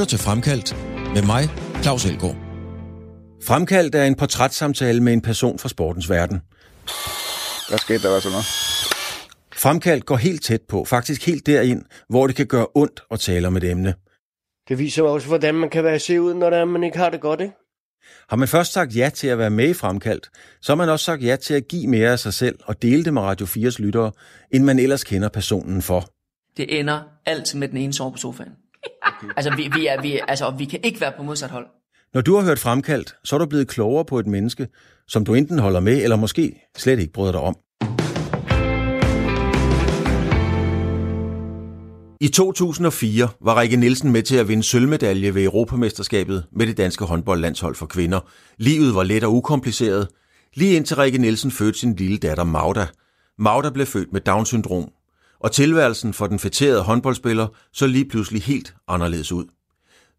lytter til Fremkaldt med mig, Claus Elgaard. Fremkaldt er en portrætssamtale med en person fra sportens verden. Hvad skete der sådan noget? Fremkaldt går helt tæt på, faktisk helt derind, hvor det kan gøre ondt at tale om et emne. Det viser også, hvordan man kan være se ud, når man ikke har det godt, ikke? Har man først sagt ja til at være med i Fremkaldt, så har man også sagt ja til at give mere af sig selv og dele det med Radio 4's lyttere, end man ellers kender personen for. Det ender altid med den ene sove på sofaen. Okay. Altså, vi, vi, er, vi, er, altså, vi kan ikke være på modsat hold. Når du har hørt Fremkaldt, så er du blevet klogere på et menneske, som du enten holder med, eller måske slet ikke bryder dig om. I 2004 var Rikke Nielsen med til at vinde sølvmedalje ved Europamesterskabet med det danske håndboldlandshold for kvinder. Livet var let og ukompliceret, lige indtil Rikke Nielsen fødte sin lille datter Magda. Magda blev født med Down-syndrom, og tilværelsen for den fætterede håndboldspiller så lige pludselig helt anderledes ud.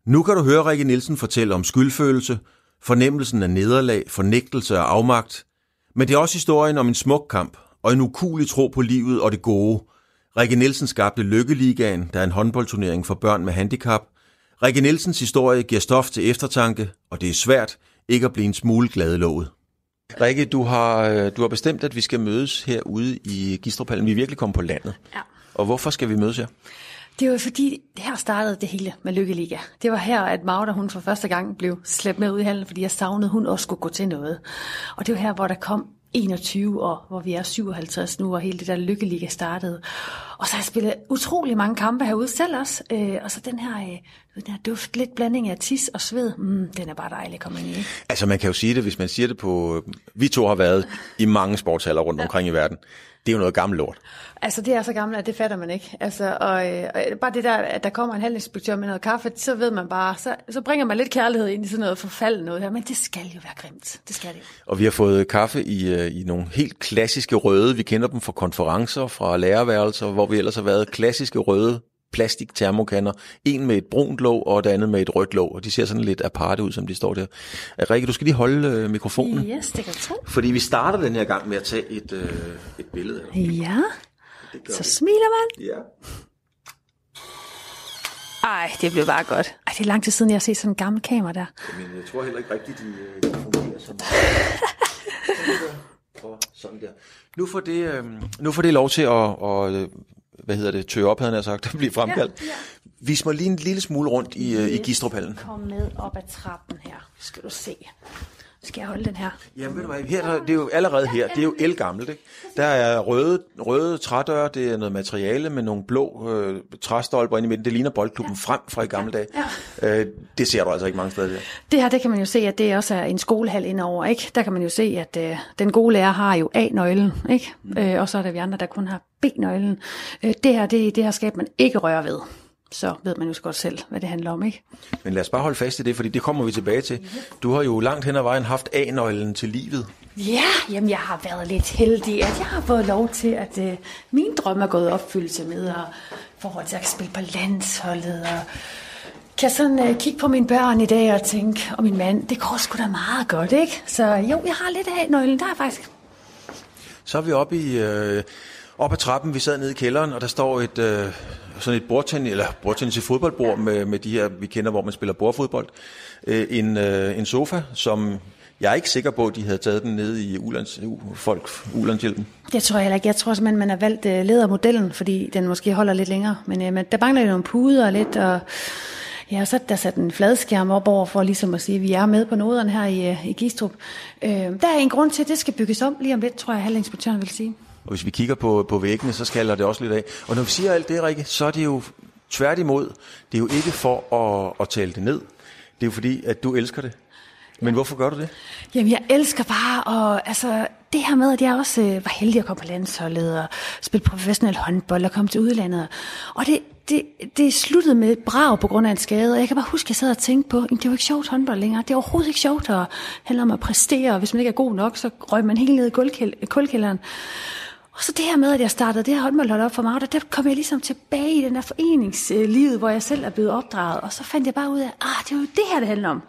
Nu kan du høre Rikke Nielsen fortælle om skyldfølelse, fornemmelsen af nederlag, fornægtelse og afmagt, men det er også historien om en smuk kamp og en ukulig tro på livet og det gode. Rikke Nielsen skabte Lykkeligaen, der er en håndboldturnering for børn med handicap. Rikke Nielsens historie giver stof til eftertanke, og det er svært ikke at blive en smule gladelovet. Rikke, du har, øh, du har bestemt, at vi skal mødes herude i Gistruphallen. Vi er virkelig kommet på landet. Ja. Og hvorfor skal vi mødes her? Det var fordi, her startede det hele med Lykkeliga. Det var her, at Magda hun for første gang blev slæbt med ud i hallen, fordi jeg savnede, hun også skulle gå til noget. Og det var her, hvor der kom 21 år, hvor vi er 57 nu, og hele det der Lykkeliga startede. Og så har jeg spillet utrolig mange kampe herude selv også. Øh, og så den her, øh, den her duft, lidt blanding af tis og sved, mm, den er bare dejlig at komme ind i. Altså man kan jo sige det, hvis man siger det på... Vi to har været i mange sportshaller rundt omkring i verden. Det er jo noget gammelt lort. Altså, det er så gammelt, at det fatter man ikke. Altså, og, øh, og bare det der, at der kommer en halvinspektør med noget kaffe, så ved man bare, så, så bringer man lidt kærlighed ind i sådan noget forfald noget her. Men det skal jo være grimt. Det skal det. Og vi har fået kaffe i, øh, i nogle helt klassiske røde. Vi kender dem fra konferencer, fra lærerværelser, hvor vi ellers har været klassiske røde plastik termokanner. En med et brunt låg, og det andet med et rødt låg. Og de ser sådan lidt aparte ud, som de står der. Rikke, du skal lige holde øh, mikrofonen. Yes, det kan tro. Fordi vi starter den her gang med at tage et, øh, et billede. af. Ja, så vi. smiler man. Ja. Ej, det blev bare godt. Ej, det er lang tid siden, jeg har set sådan en gammel kamera der. Men jeg tror heller ikke rigtigt, de, øh, de fungerer som og sådan der. Nu får det, øh, nu får det lov til at, og, øh, hvad hedder det, tø op, havde jeg sagt, at blive fremkaldt. Ja, ja. Vis mig lige en lille smule rundt i, øh, i Gistruphallen. Kom med op ad trappen her, skal du se. Skal jeg holde den her? Jamen ved du hvad, her, der- det er jo allerede her, det er jo elgammelt, ikke? Der er røde, røde trædøre, det er noget materiale med nogle blå øh, træstolper ind i midten. Det ligner boldklubben frem fra i gamle dage. Øh, det ser du altså ikke mange steder der. Det her, det kan man jo se, at det også er en skolehal indover, ikke? Der kan man jo se, at øh, den gode lærer har jo A-nøglen, ikke? Mm. Øh, og så er der vi andre, der kun har B-nøglen. Øh, det her, det, det her skab, man ikke rører ved. Så ved man jo så godt selv, hvad det handler om, ikke? Men lad os bare holde fast i det, fordi det kommer vi tilbage til. Du har jo langt hen ad vejen haft A-nøglen til livet. Ja, jamen jeg har været lidt heldig, at jeg har fået lov til, at øh, min drøm er gået i opfyldelse med, og forhold til at spille på landsholdet, og kan sådan øh, kigge på mine børn i dag og tænke, og min mand, det går sgu da meget godt, ikke? Så jo, jeg har lidt af nøglen, der er faktisk. Så er vi oppe i, øh, op ad trappen, vi sad nede i kælderen, og der står et, øh, sådan et bordtennis, eller bordtennis i fodboldbord med, med de her, vi kender, hvor man spiller bordfodbold. Øh, en, øh, en sofa, som jeg er ikke sikker på, at de havde taget den nede i Ulands, folk, Ulandshjælpen. Det tror jeg heller ikke. Jeg tror simpelthen, man har valgt øh, ledermodellen, fordi den måske holder lidt længere. Men, øh, men der mangler jo nogle puder og lidt, og ja, og så er der sat en fladskærm op over, for ligesom at sige, at vi er med på noderne her i, øh, i Gistrup. Øh, der er en grund til, at det skal bygges om lige om lidt, tror jeg, halvinspektøren vil sige. Og hvis vi kigger på, på væggene, så skaller det også lidt af. Og når vi siger alt det, Rikke, så er det jo tværtimod. Det er jo ikke for at, at tale det ned. Det er jo fordi, at du elsker det. Men hvorfor gør du det? Jamen, jeg elsker bare, og altså, det her med, at jeg også øh, var heldig at komme på landsholdet og spille professionel håndbold og komme til udlandet. Og det, det, det sluttede med et brag på grund af en skade, og jeg kan bare huske, at jeg sad og tænkte på, at det var ikke sjovt håndbold længere. Det er overhovedet ikke sjovt at handle om at præstere, og hvis man ikke er god nok, så røg man helt ned i kulkælderen. Og så det her med, at jeg startede det her håndboldhold op for mig, der, der kom jeg ligesom tilbage i den der foreningslivet, hvor jeg selv er blevet opdraget. Og så fandt jeg bare ud af, ah, det er jo det her, det handler om.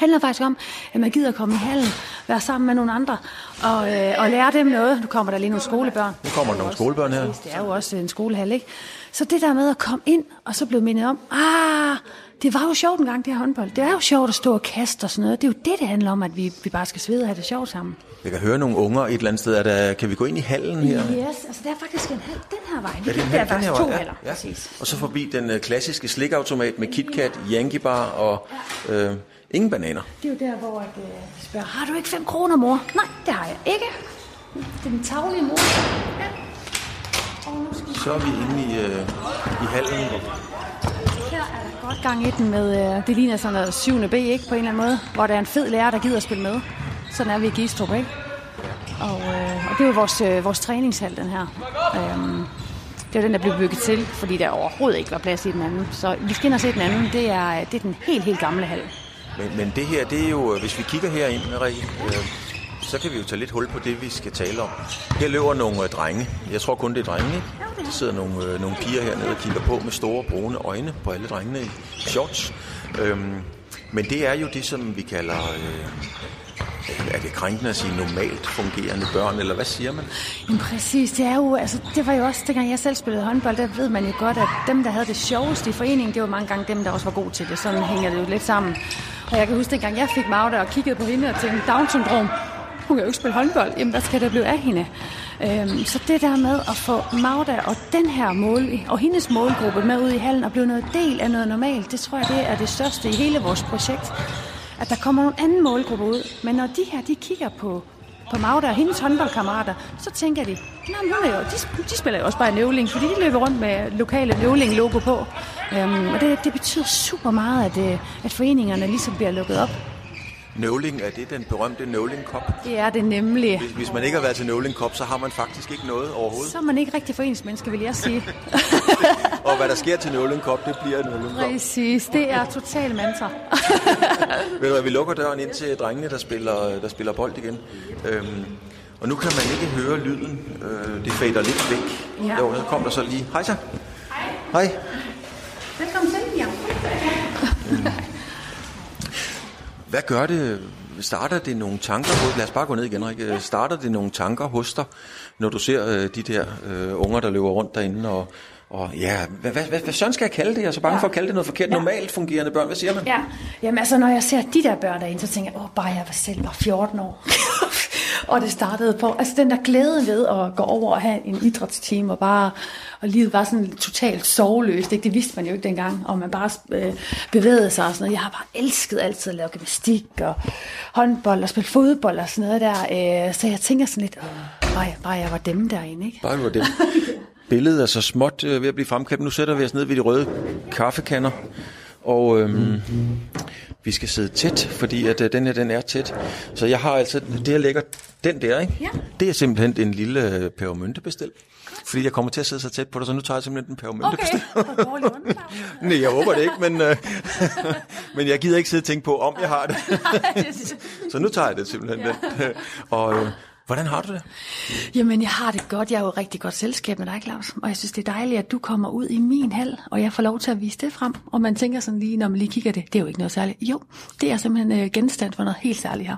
handler faktisk om, at man gider komme i hallen, være sammen med nogle andre, og, øh, og lære dem noget. Nu kommer der lige nogle skolebørn. Nu kommer der nogle skolebørn her. Det er jo også en skolehal, ikke? Så det der med at komme ind, og så blev mindet om, ah, det var jo sjovt en gang, det her håndbold. Det er jo sjovt at stå og kaste og sådan noget. Det er jo det, det handler om, at vi, vi bare skal svede og have det sjovt sammen. Jeg kan høre nogle unger et eller andet sted. Er der, kan vi gå ind i hallen her? Yes, altså det er faktisk en hal den her vej. Er det en der er hal, den faktisk her to? Ja, haller, ja. præcis. Og så forbi den øh, klassiske slikautomat med KitKat, Yankee Bar og øh, ingen bananer. Det er jo der, hvor at, øh, spørger, har du ikke 5 kroner, mor? Nej, det har jeg ikke. Det er den taglige mor. Ja. Så er vi inde i, øh, i hallen. Her er der godt gang i den med, øh, det ligner sådan noget 7. B, ikke, på en eller anden måde, hvor der er en fed lærer, der gider at spille med. Sådan er vi i Gistrup, ikke? Og, øh, og det er jo vores, øh, vores træningshal, den her. Øhm, det er den, der blev bygget til, fordi der overhovedet ikke var plads i den anden. Så vi skal ind og se den anden. Det er, øh, det er den helt, helt gamle hal. Men, men det her, det er jo, øh, hvis vi kigger herind, Rikke, øh, så kan vi jo tage lidt hul på det, vi skal tale om. Her løber nogle øh, drenge. Jeg tror kun, det er drenge, ikke? Der sidder nogle, øh, nogle piger hernede og kigger på med store brune øjne på alle drengene i shorts. Øhm, men det er jo det, som vi kalder... Øh, er det krænkende at sige normalt fungerende børn, eller hvad siger man? Jamen præcis, det er jo, altså, det var jo også, dengang jeg selv spillede håndbold, der ved man jo godt, at dem, der havde det sjoveste i foreningen, det var mange gange dem, der også var gode til det. Sådan hænger det jo lidt sammen. Og jeg kan huske, dengang jeg fik Magda og kiggede på hende og tænkte, Down-syndrom, hun kan jo ikke spille håndbold. Jamen, hvad skal der blive af hende? Øhm, så det der med at få Magda og den her mål, og hendes målgruppe med ud i hallen og blive noget del af noget normalt, det tror jeg, det er det største i hele vores projekt. At der kommer nogle anden målgruppe ud. Men når de her, de kigger på, på Magda og hendes håndboldkammerater, så tænker de, nej, men hun er jo, de, de spiller jo også bare nøvling, fordi de løber rundt med lokale nøvling-logo på. Øhm, og det, det betyder super meget, at, øh, at foreningerne ligesom bliver lukket op. Nøvling, er det den berømte Nøvling Cup? Det er det nemlig. Hvis, hvis man ikke har været til Nøvling Cup, så har man faktisk ikke noget overhovedet. Så er man ikke rigtig foreningsmenneske, vil jeg sige. Og hvad der sker til Nøvling Cup, det bliver Nøvling Cup. Præcis, det er total mantra. Ved du hvad, vi lukker døren ind til drengene, der spiller, der spiller bold igen. Øhm, og nu kan man ikke høre lyden. Øh, det fader lidt væk. Ja. Jo, så kom der så lige. Hej så. Hej. Velkommen til, Mia. Hvad gør det? Starter det nogle tanker hos... Lad os bare gå ned igen, Rikke. Starter det nogle tanker hos dig, når du ser øh, de der øh, unger, der løber rundt derinde og... Og ja, hvad, hvad, hvad, hvad sådan skal jeg kalde det? Jeg er så bange Ja. for at kalde det noget forkert. Ja. Normalt fungerende børn, hvad siger man? Ja, jamen altså, når jeg ser de der børn derinde, så tænker jeg, åh, bare jeg var selv var 14 år. og det startede på, altså den der glæde ved at gå over og have en idrætsteam, og bare, og livet var sådan totalt soveløst, ikke? det vidste man jo ikke dengang, og man bare øh, bevægede sig og sådan noget. Jeg har bare elsket altid at lave gymnastik og håndbold og spille fodbold og sådan noget der, øh, så jeg tænker sådan lidt, åh, bare, bare jeg var dem derinde, ikke? Bare det var det. Billedet er så småt øh, ved at blive fremkaldt. Nu sætter vi os ned ved de røde kaffekanner, og øhm, vi skal sidde tæt, fordi at øh, den her, den er tæt. Så jeg har altså, det jeg lægger, den der, ikke? Ja. Det er simpelthen en lille øh, pebermyntebestil. Fordi jeg kommer til at sidde så tæt på dig, så nu tager jeg simpelthen den pebermyntebestil. Okay, åndedræt. Nej, jeg håber det ikke, men, øh, men jeg gider ikke sidde og tænke på, om jeg har det. så nu tager jeg det simpelthen. Den. Og øh, hvordan har du det? Jamen, jeg har det godt. Jeg er jo rigtig godt selskab med dig, Claus. Og jeg synes, det er dejligt, at du kommer ud i min hal, og jeg får lov til at vise det frem. Og man tænker sådan lige, når man lige kigger det, det er jo ikke noget særligt. Jo, det er simpelthen øh, genstand for noget helt særligt her.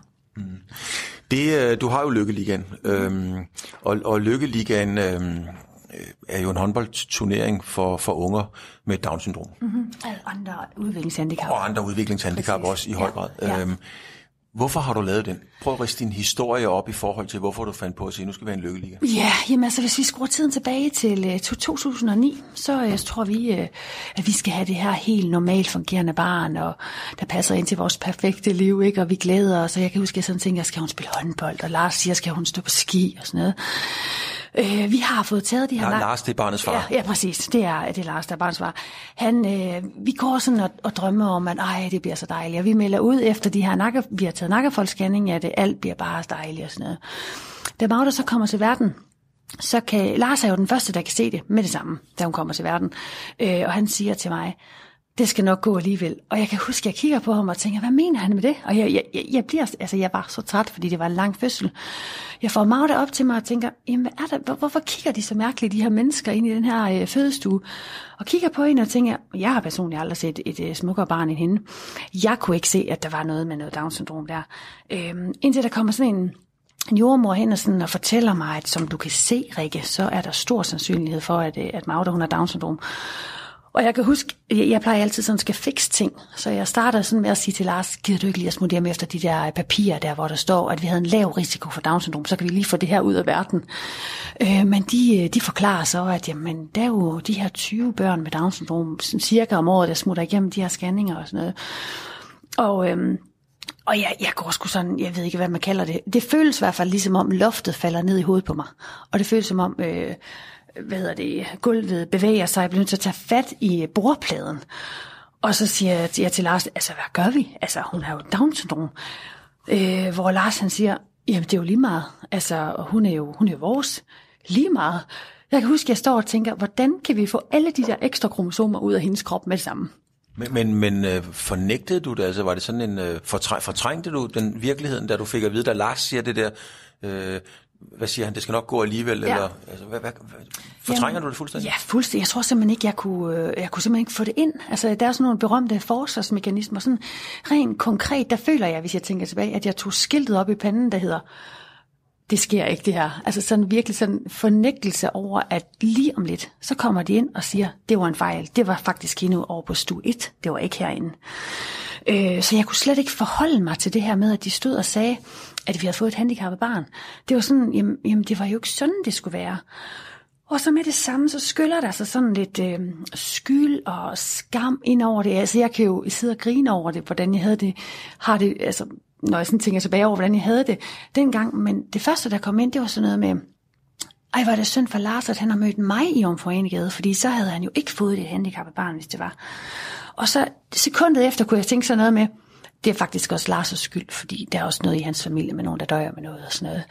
Det, øh, du har jo Lykkeligaen, øhm, og, og Lykkeligaen øhm, øh, er jo en håndboldturnering for, for unger med Down-syndrom. Mm-hmm. Alle andre udviklingshandicap. Og andre udviklingshandicap Præcis. også i høj grad. Ja. Øhm, hvorfor har du lavet den? Prøv at riste din historie op i forhold til, hvorfor du fandt på at sige, nu skal vi have en Lykkeliga. Ja, jamen altså, hvis vi skruer tiden tilbage til øh, uh, 2009, så øh, tror vi, uh, at vi skal have det her helt normalt fungerende barn, og der passer ind til vores perfekte liv, ikke? og vi glæder os. Og jeg kan huske, at jeg sådan tænkte, at skal hun spille håndbold, og Lars siger, skal hun stå på ski og sådan noget. Øh, vi har fået taget de her... Ja, lang- Lars, det er barnets far. Ja, ja, præcis. Det er, det er Lars, der er barns far. Han, øh, vi går sådan og, og drømmer om, at ej, det bliver så dejligt. Og vi melder ud efter de her nakke, vi har taget nakkefoldsscanning, at det alt bliver bare dejligt og sådan noget. Da Magda så kommer til verden, så kan Lars er jo den første, der kan se det med det samme, da hun kommer til verden. Øh, og han siger til mig, det skal nok gå alligevel. Og jeg kan huske, at jeg kigger på ham og tænker, hvad mener han med det? Og jeg, jeg, jeg, bliver, altså jeg var så træt, fordi det var en lang fødsel. Jeg får Magda op til mig og tænker, jamen hvad er der, hvor, hvorfor kigger de så mærkeligt, de her mennesker ind i den her øh, fødestue? Og kigger på hende og tænker, jeg har personligt aldrig set et, et, et smukkere barn end hende. Jeg kunne ikke se, at der var noget med noget Down-syndrom der. Øhm, indtil der kommer sådan en, en jordmor hen og, sådan, og fortæller mig, at som du kan se, Rikke, så er der stor sandsynlighed for, at, øh, at Magda hun har Down-syndrom. Og jeg kan huske, jeg, jeg plejer altid sådan skal fikse ting. Så jeg starter sådan med at sige til Lars, gider du ikke lige at smutte hjem efter de der øh, papirer der, hvor der står, at vi havde en lav risiko for Down-syndrom, så kan vi lige få det her ud af verden. Øh, men de, øh, de forklarer så, at jamen, der er jo de her 20 børn med Down-syndrom, cirka om året, der smutter igennem de her scanninger og sådan noget. Og, øhm, og jeg, jeg går sgu sådan, jeg ved ikke, hvad man kalder det. Det føles i hvert fald ligesom om loftet falder ned i hovedet på mig. Og det føles som om... Øh, hvad hedder det, gulvet bevæger sig, jeg bliver nødt til at tage fat i øh, bordpladen. Og så siger jeg til Lars, altså hvad gør vi? Altså hun har jo Down-syndrom. Øh, hvor Lars han siger, jamen det er jo lige meget. Altså hun er jo, hun er jo vores. Lige meget. Jeg kan huske, at jeg står og tænker, hvordan kan vi få alle de der ekstra kromosomer ud af hendes krop med det samme? Men, men, men øh, fornægtede du det? Altså var det sådan en, øh, fortræ, fortrængte du den virkeligheden, da du fik at vide, da Lars siger det der, øh, hvad siger han, det skal nok gå alligevel, ja. eller altså, hvad, hvad, fortrænger Jamen, du det fuldstændig? Ja, fuldstændig. Jeg tror simpelthen ikke, jeg kunne, øh, jeg kunne simpelthen ikke få det ind. Altså, der er sådan nogle berømte forsvarsmekanismer. Sådan rent konkret, der føler jeg, hvis jeg tænker tilbage, at jeg tog skiltet op i panden, der hedder, det sker ikke det her. Altså sådan virkelig sådan fornægtelse over, at lige om lidt, så kommer de ind og siger, det var en fejl. Det var faktisk endnu over på stue 1. Det var ikke herinde. Øh, så jeg kunne slet ikke forholde mig til det her med, at de stod og sagde, at vi havde fået et handicappet barn. Det var sådan, jamen, jamen det var jo ikke sådan, det skulle være. Og så med det samme, så skyller der sig sådan lidt øh, skyld og skam ind over det. Altså jeg kan jo sidde og grine over det, hvordan jeg havde det, har det, altså når jeg sådan tænker tilbage over, hvordan jeg havde det dengang. Men det første, der kom ind, det var sådan noget med, ej, var det synd for Lars, at han har mødt mig i Omforenigade, fordi så havde han jo ikke fået det handicappede barn, hvis det var. Og så sekundet efter kunne jeg tænke sådan noget med, det er faktisk også Lars' skyld, fordi der er også noget i hans familie med nogen, der dør med noget og sådan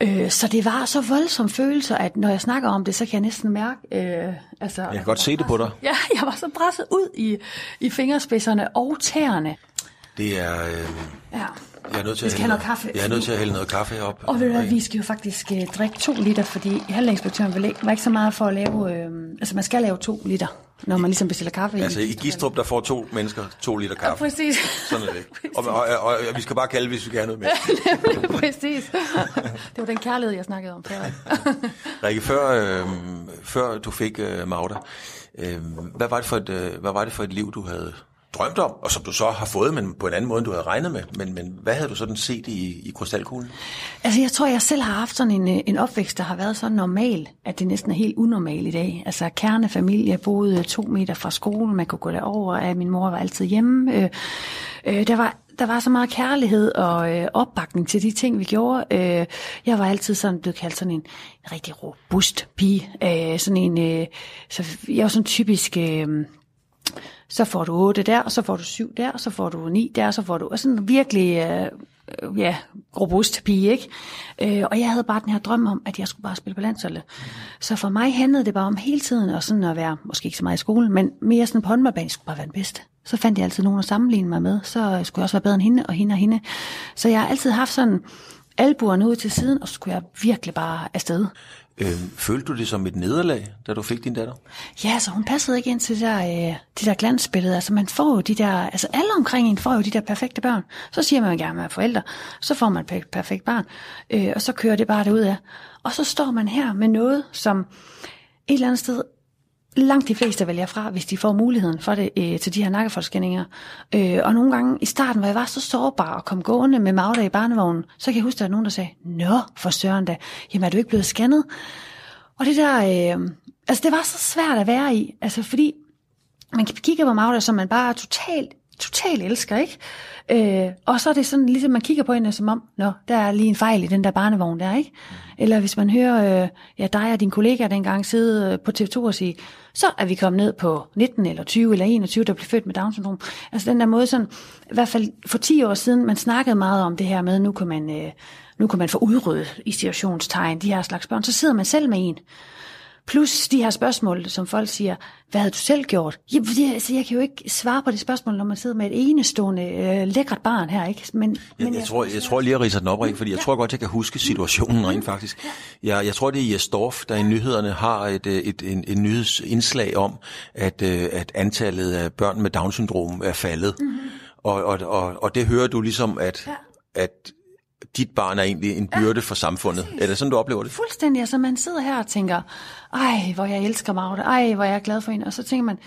noget. Øh, så det var så voldsomme følelser, at når jeg snakker om det, så kan jeg næsten mærke... Øh, altså, jeg kan godt se det på dig. Ja, jeg var så presset ud i, i fingerspidserne og tæerne. Det er... Øh, ja. Jeg er nødt til, at hælde, noget kaffe. Jeg er nødt til at hælde noget kaffe op. Og ved du vi skal jo faktisk uh, drikke to liter, fordi halvdagsinspektøren var ikke så meget for at lave... Øh, altså, man skal lave to liter, når man ligesom bestiller kaffe. Altså, i Gistrup, der får to mennesker to liter kaffe. Ja, præcis. Sådan er det. Og, og, og, og, vi skal bare kalde, hvis vi skal have noget mere. præcis. Det var den kærlighed, jeg snakkede om før. Rikke, før, øh, før du fik øh, Magda, øh, hvad, var det for et, øh, hvad var det for et liv, du havde drømt om, og som du så har fået, men på en anden måde, end du havde regnet med. Men, men hvad havde du sådan set i, i krystalkuglen? Altså, jeg tror, jeg selv har haft sådan en, øh, en opvækst, der har været så normal, at det næsten er helt unormal i dag. Altså, kernefamilie boede øh, to meter fra skolen, man kunne gå derover, at min mor var altid hjemme. Øh, øh, der var der var så meget kærlighed og øh, opbakning til de ting, vi gjorde. Øh, jeg var altid sådan blevet kaldt sådan en rigtig robust pige. Øh, sådan en, øh, så jeg var sådan typisk... Øh, så får du 8 der, og så får du 7 der, og så får du 9 der, og så får du og sådan virkelig øh, øh, ja, robust pige, ikke? Øh, og jeg havde bare den her drøm om, at jeg skulle bare spille på landsholdet. Så for mig handlede det bare om hele tiden og sådan at være, måske ikke så meget i skolen, men mere sådan på håndboldbanen, skulle bare være den bedste. Så fandt jeg altid nogen at sammenligne mig med, så skulle jeg også være bedre end hende og hende og hende. Så jeg har altid haft sådan albuerne ud til siden, og så skulle jeg virkelig bare afsted. Øh, følte du det som et nederlag, da du fik din datter? Ja, så altså, hun passede ikke ind til det der, øh, de der glansbilleder. Altså man får jo de der, altså alle omkring en får jo de der perfekte børn. Så siger man, at man er forældre. Så får man et perfekt barn. Øh, og så kører det bare derud af. Og så står man her med noget, som et eller andet sted langt de fleste vælger fra, hvis de får muligheden for det øh, til de her nakkefoldskændinger. Øh, og nogle gange i starten, hvor jeg var så sårbar og kom gående med Magda i barnevognen, så kan jeg huske, at der var nogen, der sagde, Nå, for søren da, jamen er du ikke blevet scannet? Og det der, øh, altså det var så svært at være i, altså fordi man kigger på Magda, som man bare totalt, totalt elsker, ikke? Øh, og så er det sådan, ligesom man kigger på hende, som om, nå, der er lige en fejl i den der barnevogn der, ikke? Eller hvis man hører øh, ja, dig og din kollega dengang sidde øh, på TV2 og sige, så er vi kommet ned på 19 eller 20 eller 21, der blev født med Down-syndrom. Altså den der måde sådan, i hvert fald for 10 år siden, man snakkede meget om det her med, nu kan man, øh, nu kan man få udryddet i situationstegn de her slags børn, så sidder man selv med en. Plus de her spørgsmål, som folk siger, hvad havde du selv gjort? Ja, fordi, altså, jeg kan jo ikke svare på det spørgsmål, når man sidder med et enestående øh, lækkert barn her, ikke? Men, Jeg, men jeg, tror, jeg tror lige at rise den op, Rikke, fordi jeg tror godt, jeg kan huske situationen rent faktisk. Jeg, jeg tror, det er Jes Dorf, der i nyhederne har et, øh, et, en, en nyhedsindslag om, at, øh, at antallet af børn med Down-syndrom er faldet. Mm-hmm. Og, og, og, og det hører du ligesom, at, ja. at dit barn er egentlig en byrde ja, for samfundet. Præcis. Er det sådan, du oplever det? Fuldstændig. Altså, man sidder her og tænker, ej, hvor jeg elsker Magda, ej, hvor jeg er glad for hende. Og så tænker man,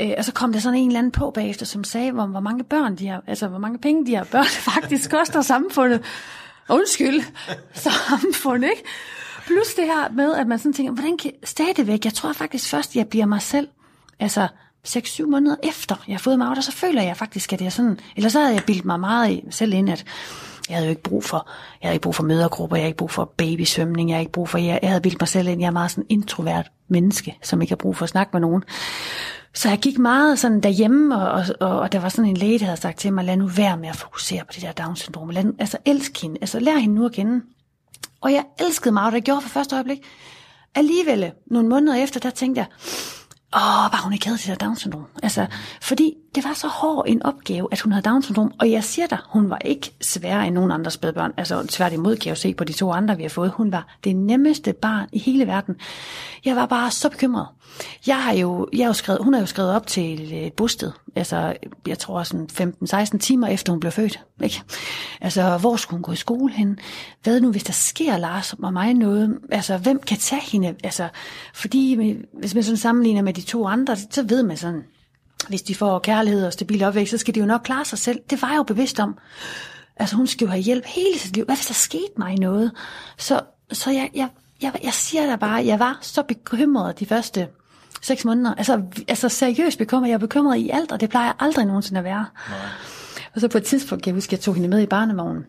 øh, og så kom der sådan en eller anden på bagefter, som sagde, hvor, hvor mange børn de har, altså hvor mange penge de har børn faktisk koster samfundet. Undskyld, samfundet, ikke? Plus det her med, at man sådan tænker, hvordan kan stadigvæk, jeg tror faktisk først, jeg bliver mig selv, altså 6-7 måneder efter jeg har fået Magda, så føler jeg faktisk, at jeg sådan, eller så havde jeg bildt mig meget i, selv ind, at jeg havde jo ikke brug for, jeg havde ikke brug for mødergrupper, jeg havde ikke brug for babysvømning, jeg havde ikke brug for, jeg, jeg havde bildt mig selv ind, jeg er meget sådan introvert menneske, som ikke har brug for at snakke med nogen. Så jeg gik meget sådan derhjemme, og, og, og, og der var sådan en læge, der havde sagt til mig, lad nu være med at fokusere på det der Down-syndrom. Lad, altså elsk hende, altså lær hende nu at kende. Og jeg elskede mig, og det gjorde for første øjeblik. Alligevel, nogle måneder efter, der tænkte jeg, åh, var hun ikke havde det der Down-syndrom. Altså, fordi det var så hård en opgave, at hun havde Down-syndrom. Og jeg siger dig, hun var ikke sværere end nogen andre spædbørn. Altså tværtimod kan jeg jo se på de to andre, vi har fået. Hun var det nemmeste barn i hele verden. Jeg var bare så bekymret. Jeg har jo, jeg har jo skrevet, hun har jo skrevet op til øh, et bosted. Altså, jeg tror sådan 15-16 timer efter hun blev født. Ikke? Altså, hvor skulle hun gå i skole hen? Hvad nu, hvis der sker Lars og mig noget? Altså, hvem kan tage hende? Altså, fordi hvis man sådan sammenligner med de to andre, så ved man sådan, hvis de får kærlighed og stabil opvækst, så skal de jo nok klare sig selv. Det var jeg jo bevidst om. Altså hun skal jo have hjælp hele sit liv. Hvad hvis der skete mig noget? Så, så jeg, jeg, jeg, jeg siger da bare, jeg var så bekymret de første seks måneder. Altså, altså seriøst bekymret. Jeg er bekymret i alt, og det plejer jeg aldrig nogensinde at være. Nej. Og så på et tidspunkt, jeg huske, jeg tog hende med i barnevognen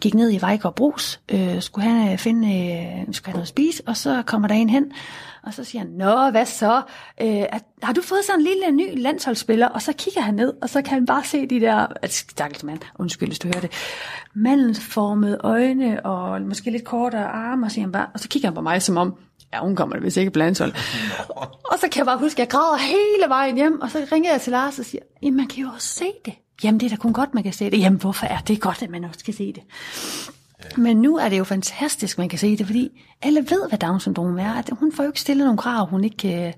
gik ned i Vejgaard Brus, øh, skulle han finde øh, skulle have noget at spise, og så kommer der en hen, og så siger han, Nå, hvad så? Øh, at, har du fået sådan en lille ny landsholdsspiller? Og så kigger han ned, og så kan han bare se de der, stakkels mand, undskyld, hvis du hører det, mandensformede øjne, og måske lidt kortere arme, og, siger han bare, og så kigger han på mig som om, ja, hun kommer hvis ikke på landshold. og så kan jeg bare huske, at jeg græder hele vejen hjem, og så ringer jeg til Lars og siger, jamen man kan jo også se det. Jamen det er da kun godt, man kan se det. Jamen hvorfor er det godt, at man også kan se det? Men nu er det jo fantastisk, man kan se det, fordi alle ved, hvad Down-syndrom er. At hun får jo ikke stillet nogle krav, hun ikke kan,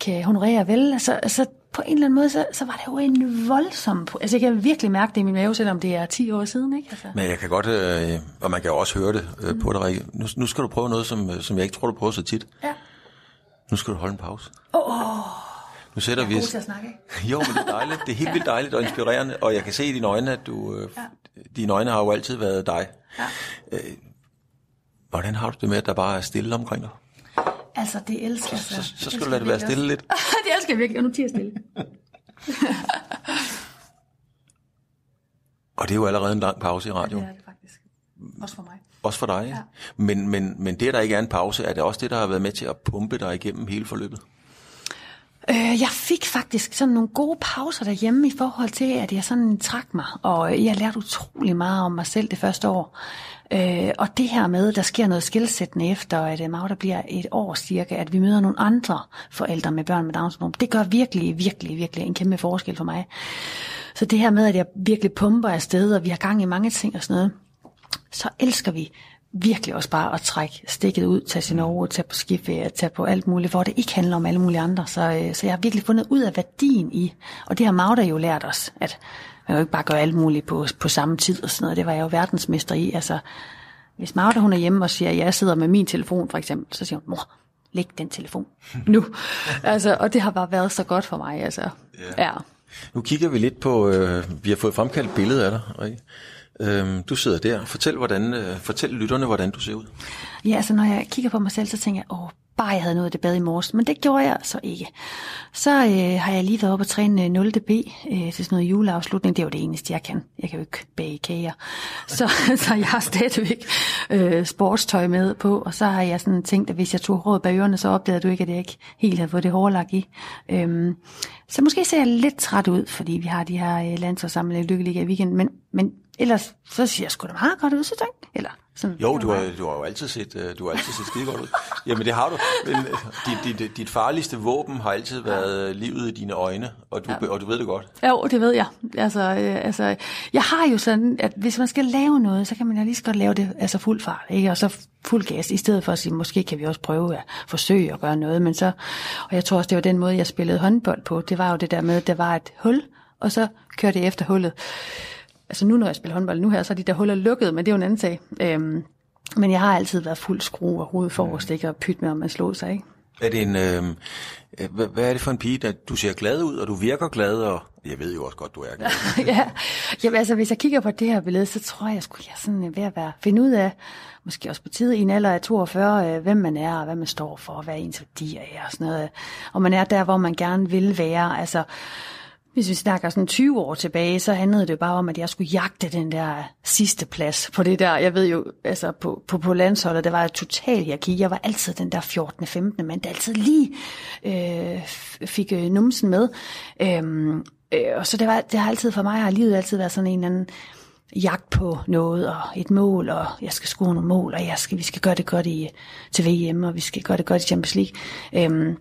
kan honorere vel. Altså, altså på en eller anden måde, så, så var det jo en voldsom... Altså jeg kan virkelig mærke det i min mave, selvom det er 10 år siden. Ikke? Altså. Men jeg kan godt, øh, og man kan også høre det øh, mm. på dig, Rikke. Nu, nu skal du prøve noget, som, øh, som jeg ikke tror, du prøver så tit. Ja. Nu skal du holde en pause. Åh, oh, Nu sætter jeg vi er god os... til at snakke, ikke? Jo, men det er dejligt. Det er helt vildt dejligt og inspirerende, og jeg kan se i dine øjne, at du, øh, Ja. Dine øjne har jo altid været dig. Ja. Øh, hvordan har du det med, at der bare er stille omkring dig? Altså, det elsker jeg Så, så. så skal du lade det være stille lidt. det elsker jeg virkelig, og nu tiger stille. Og det er jo allerede en lang pause i Det radioen. er det faktisk. Også for mig. Også for dig. Ja. Ja. Men, men, men det, at der ikke er en pause, er det også det, der har været med til at pumpe dig igennem hele forløbet? Øh, jeg fik faktisk sådan nogle gode pauser derhjemme i forhold til, at jeg sådan trak mig, og jeg lærte utrolig meget om mig selv det første år. Øh, og det her med, der sker noget skilsættende efter, at øh, Magda bliver et år cirka, at vi møder nogle andre forældre med børn med Downs syndrom, det gør virkelig, virkelig, virkelig en kæmpe forskel for mig. Så det her med, at jeg virkelig pumper afsted, og vi har gang i mange ting og sådan noget, så elsker vi virkelig også bare at trække stikket ud, tage til Norge, tage på skiferie, tage på alt muligt, hvor det ikke handler om alle mulige andre. Så, øh, så jeg har virkelig fundet ud af værdien i, og det har Magda jo lært os, at man jo ikke bare gør alt muligt på, på samme tid og sådan noget. Det var jeg jo verdensmester i. Altså, hvis Magda hun er hjemme og siger, at jeg sidder med min telefon for eksempel, så siger hun, mor, læg den telefon nu. altså, og det har bare været så godt for mig. Altså. Ja. Nu kigger vi lidt på, øh, vi har fået fremkaldt et billede af dig, Rikke. Øhm, du sidder der. Fortæl, hvordan, øh, fortæl lytterne, hvordan du ser ud. Ja, altså når jeg kigger på mig selv, så tænker jeg, åh, bare jeg havde noget af det bad i morges, men det gjorde jeg så ikke. Så øh, har jeg lige været oppe og træne øh, 0 dB øh, til sådan noget juleafslutning. Det er jo det eneste, jeg kan. Jeg kan jo ikke bage kager. Så, så jeg har stadigvæk øh, sportstøj med på, og så har jeg sådan tænkt, at hvis jeg tog håret bag ørerne, så opdagede du ikke, at jeg ikke helt havde fået det hårlagt i. Øhm, så måske ser jeg lidt træt ud, fordi vi har de her øh, landsholdssamlinger lykkeliga i weekenden, men, men ellers så siger jeg sgu da meget godt ud, så tak. Eller sådan, Jo, det du har, du har jo altid set, øh, du har altid set skide godt ud. Jamen det har du. Men øh, dit, dit, dit farligste våben har altid været øh, livet i dine øjne, og du, og du ved det godt. Jo, det ved jeg. Altså, øh, altså, jeg har jo sådan, at hvis man skal lave noget, så kan man jo lige så godt lave det altså fuld fart, ikke? og så fuld gas, i stedet for at sige, måske kan vi også prøve at forsøge at gøre noget, men så, og jeg tror også, det var den måde, jeg spillede håndbold på, det var jo det der med, at der var et hul, og så kørte jeg efter hullet. Altså nu, når jeg spiller håndbold nu her, så er de der huller lukket, men det er jo en anden sag. Øhm, men jeg har altid været fuld skrue og hovedet forrest, ikke? Og pyt med, om man slår sig, ikke? Er det en, øh, øh, hvad, hvad er det for en pige, at du ser glad ud, og du virker glad, og jeg ved jo også godt, du er glad. ja, Jamen, altså, hvis jeg kigger på det her billede, så tror jeg, skulle jeg er sådan øh, ved at være, finde ud af, måske også på tide i en alder af 42, øh, hvem man er, og hvad man står for, og hvad ens værdier er, og sådan noget. Og man er der, hvor man gerne vil være. Altså, hvis vi snakker sådan 20 år tilbage, så handlede det jo bare om, at jeg skulle jagte den der sidste plads på det der. Jeg ved jo, altså på, på, på landsholdet, der var jeg total hierarki. Jeg var altid den der 14. 15. mand, der altid lige øh, fik øh, numsen med. Øhm, øh, og så det, var, det har altid for mig, har livet altid været sådan en eller anden jagt på noget og et mål, og jeg skal score nogle mål, og jeg skal, vi skal gøre det godt i, til VM, og vi skal gøre det godt i Champions League. Øhm,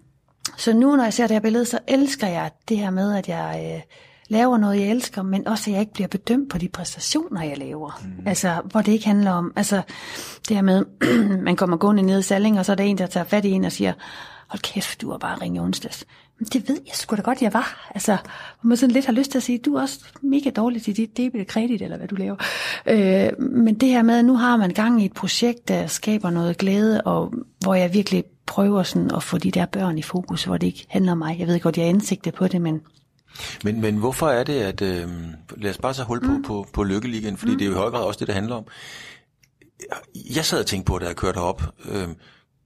så nu, når jeg ser det her billede, så elsker jeg det her med, at jeg øh, laver noget, jeg elsker, men også, at jeg ikke bliver bedømt på de præstationer, jeg laver. Mm. Altså, hvor det ikke handler om, altså, det her med, man kommer gående ned i Salling, og så er der en, der tager fat i en og siger, hold kæft, du var bare ringe onsdags. Men det ved jeg sgu da godt, jeg var. Altså, hvor man sådan lidt har lyst til at sige, du er også mega dårlig til dit debit kredit, eller hvad du laver. Øh, men det her med, at nu har man gang i et projekt, der skaber noget glæde, og hvor jeg virkelig prøver sådan at få de der børn i fokus, hvor det ikke handler om mig. Jeg ved godt, jeg er indsigtet på det, men Men, men hvorfor er det, at... Øh, lad os bare så hul på, mm. på, på Lykkeligaen, fordi mm. det er jo i høj grad også det, det handler om. Jeg sad og tænkte på, da jeg kørte herop, øh,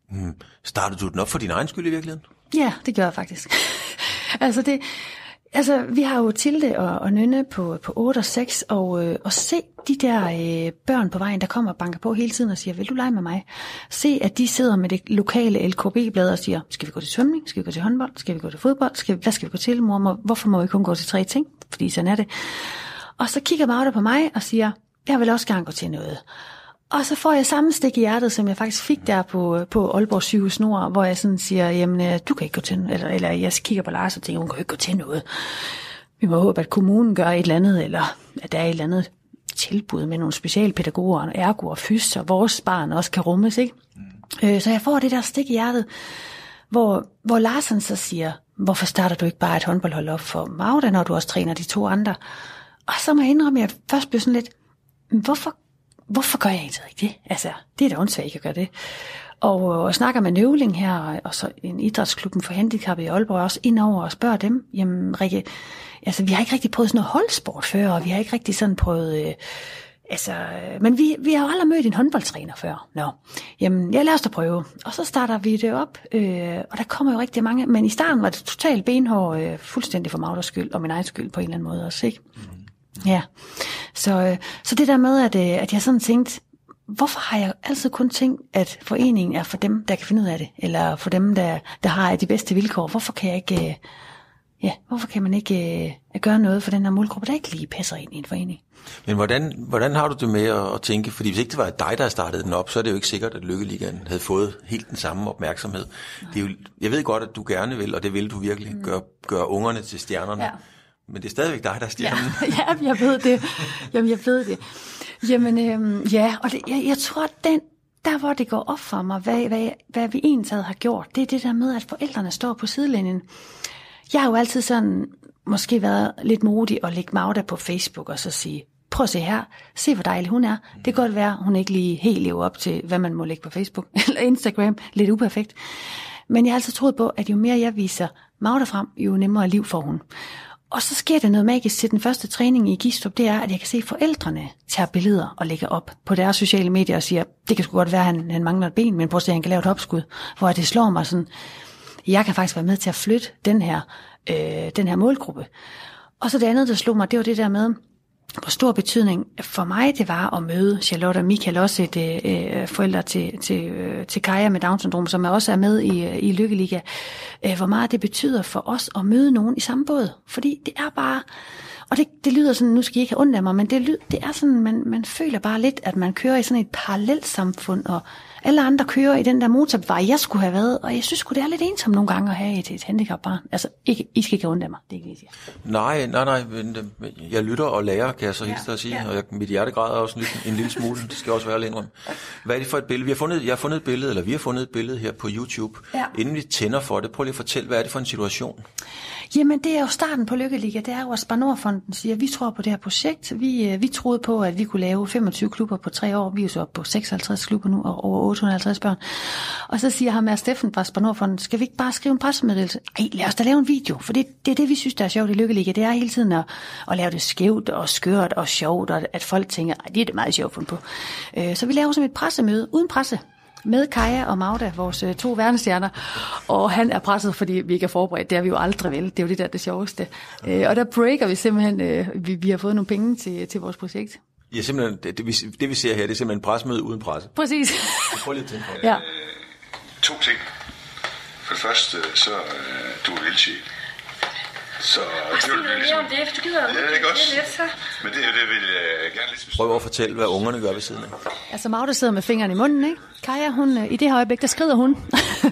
hmm, startede du den op for din egen skyld i virkeligheden? Ja, det gør jeg faktisk. altså, det, altså, vi har jo Tilde og, og Nynne på, på 8 og 6, og, øh, og se de der øh, børn på vejen, der kommer og banker på hele tiden og siger, vil du lege med mig? Se, at de sidder med det lokale LKB-blad og siger, skal vi gå til svømning? Skal vi gå til håndbold? Skal vi gå til fodbold? Skal vi, hvad skal vi gå til, mor? Må- Hvorfor må vi kun gå til tre ting? Fordi sådan er det. Og så kigger Magda på mig og siger, jeg vil også gerne gå til noget. Og så får jeg samme stik i hjertet, som jeg faktisk fik der på, på Aalborg Sygehus Nord, hvor jeg sådan siger, jamen, øh, du kan ikke gå til eller, eller jeg kigger på Lars og tænker, hun kan ikke gå til noget. Vi må håbe, at kommunen gør et eller andet, eller at der er et eller andet tilbud med nogle specialpædagoger, og ergo og fys, og vores barn også kan rummes, ikke? Mm. Øh, så jeg får det der stik i hjertet, hvor, hvor Larsen så siger, hvorfor starter du ikke bare et håndboldhold op for Magda, når du også træner de to andre? Og så må jeg indrømme, at jeg først blev sådan lidt, "Men hvorfor, hvorfor gør jeg egentlig ikke det? Altså, det er da ondt, ikke at gøre det. Og, øh, og snakker med Nøvling her, og, og så en idrætsklubben for handicappede i Aalborg også indover og spørger dem, jamen Rikke, altså vi har ikke rigtig prøvet sådan noget holdsport før, og vi har ikke rigtig sådan prøvet... Øh, Altså, øh, men vi, vi har jo aldrig mødt en håndboldtræner før. Nå, jamen, jeg lader os da prøve. Og så starter vi det op, øh, og der kommer jo rigtig mange. Men i starten var det totalt benhård, øh, fuldstændig for Magders skyld, og min egen skyld på en eller anden måde også, ikke? Mm. Ja, så, øh, så det der med, at, øh, at jeg sådan tænkte, hvorfor har jeg altid kun tænkt, at foreningen er for dem, der kan finde ud af det, eller for dem, der, der har de bedste vilkår? Hvorfor kan jeg ikke, øh, ja, hvorfor kan man ikke gøre noget for den her målgruppe, der ikke lige passer ind i en forening? Men hvordan, hvordan har du det med at, at tænke, fordi hvis ikke det var dig, der startede den op, så er det jo ikke sikkert, at Lykkeligaen havde fået helt den samme opmærksomhed. Det er jo, jeg ved godt, at du gerne vil, og det vil du virkelig, mm. gøre, gøre ungerne til stjernerne. Ja. Men det er stadigvæk dig, der er stjernen. Ja, ja jeg ved det. Jamen, jeg ved det. Jamen, øhm, ja, og det, jeg, jeg tror, at den, der hvor det går op for mig, hvad, hvad, hvad vi egentlig har gjort, det er det der med, at forældrene står på sidelinjen. Jeg har jo altid sådan, måske været lidt modig og lægge Magda på Facebook og så sige, prøv at se her, se hvor dejlig hun er. Det kan godt være, hun ikke lige helt lever op til, hvad man må lægge på Facebook eller Instagram, lidt uperfekt. Men jeg har altid troet på, at jo mere jeg viser Magda frem, jo nemmere liv får hun. Og så sker der noget magisk til den første træning i Gistrup, det er, at jeg kan se, at forældrene tager billeder og lægger op på deres sociale medier og siger, det kan sgu godt være, at han, han mangler et ben, men prøv at se, at han kan lave et opskud. Hvor det slår mig sådan, jeg kan faktisk være med til at flytte den her, øh, den her målgruppe. Og så det andet, der slog mig, det var det der med, hvor stor betydning for mig det var at møde Charlotte og Michael, også et øh, øh forældre til, til, øh, til Kaja med Down-syndrom, som også er med i, øh, i Lykkeliga, øh, hvor meget det betyder for os at møde nogen i samme båd. Fordi det er bare, og det, det lyder sådan, nu skal I ikke have ondt af mig, men det, det er sådan, man, man føler bare lidt, at man kører i sådan et parallelt samfund, og alle andre kører i den der motorvej, jeg skulle have været, og jeg synes det er lidt ensomt nogle gange at have et, et handicapbarn. Altså, ikke, I skal ikke af mig, det er ikke det, jeg. Nej, nej, nej, men øh, jeg lytter og lærer, kan jeg så hilse ja, at sige, ja. og jeg, mit hjerte græder også en, lille, en lille smule, det skal også være lidt indrømme. Hvad er det for et billede? Vi har fundet, jeg har fundet et billede, eller vi har fundet et billede her på YouTube. Ja. Inden vi tænder for det, prøv lige at fortælle, hvad er det for en situation? Jamen, det er jo starten på Lykkeliga. Det er jo, at Spanderfonden siger, at vi tror på det her projekt. Vi, øh, vi troede på, at vi kunne lave 25 klubber på tre år. Vi er jo så på 56 klubber nu, og over 850 børn. Og så siger ham med Steffen fra Spanderfonden, skal vi ikke bare skrive en pressemeddelelse? Ej, lad os da lave en video, for det, det er det, vi synes, der er sjovt i Lykkeliga. Det er hele tiden at, at lave det skævt og skørt og sjovt, og at folk tænker, at det er det meget sjovt fundet på. Øh, så vi laver som et pressemøde uden presse med Kaja og Magda, vores øh, to verdensstjerner, og han er presset, fordi vi ikke er forberedt. Det er vi jo aldrig vel. Det er jo det der det sjoveste. Øh, og der breaker vi simpelthen, øh, vi, vi har fået nogle penge til, til vores projekt. Ja, simpelthen, det, det, vi, det vi ser her, det er simpelthen en presmøde uden presse. Præcis. Prøv lige at tænke på Ja. To ting. For det første, så du er ildsjæl. Så det vil vi ligesom... det, hvis du gider. Ja, det er godt. Det er lidt, så. Men det, det vil jeg gerne ligesom... Prøv at fortælle, hvad ungerne gør ved siden af. Altså Magda sidder med fingeren i munden, ikke? Kaja, hun, øh, i det her øjeblik, der skrider hun. Så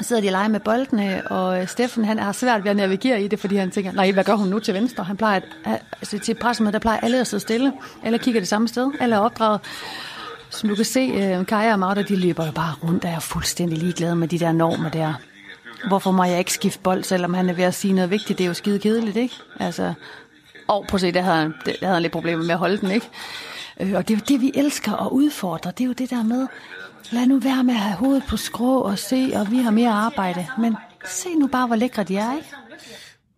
sidder de og leger med boldene, og øh, Steffen han har svært ved at navigere i det, fordi han tænker, nej, hvad gør hun nu til venstre? Han plejer, at, altså til pressemødet, der plejer alle at stå stille. Alle kigger det samme sted, alle er opdraget. Som du kan se, Kaja og Magda, de løber jo bare rundt og er fuldstændig ligeglade med de der normer der. Hvorfor må jeg ikke skifte bold, selvom han er ved at sige noget vigtigt? Det er jo skide kedeligt, ikke? Altså, og på se, der havde, han, der havde han lidt problemer med at holde den, ikke? Øh, og det er jo det, vi elsker at udfordre. Det er jo det der med, lad nu være med at have hovedet på skrå og se, og vi har mere arbejde. Men se nu bare, hvor lækre de er, ikke?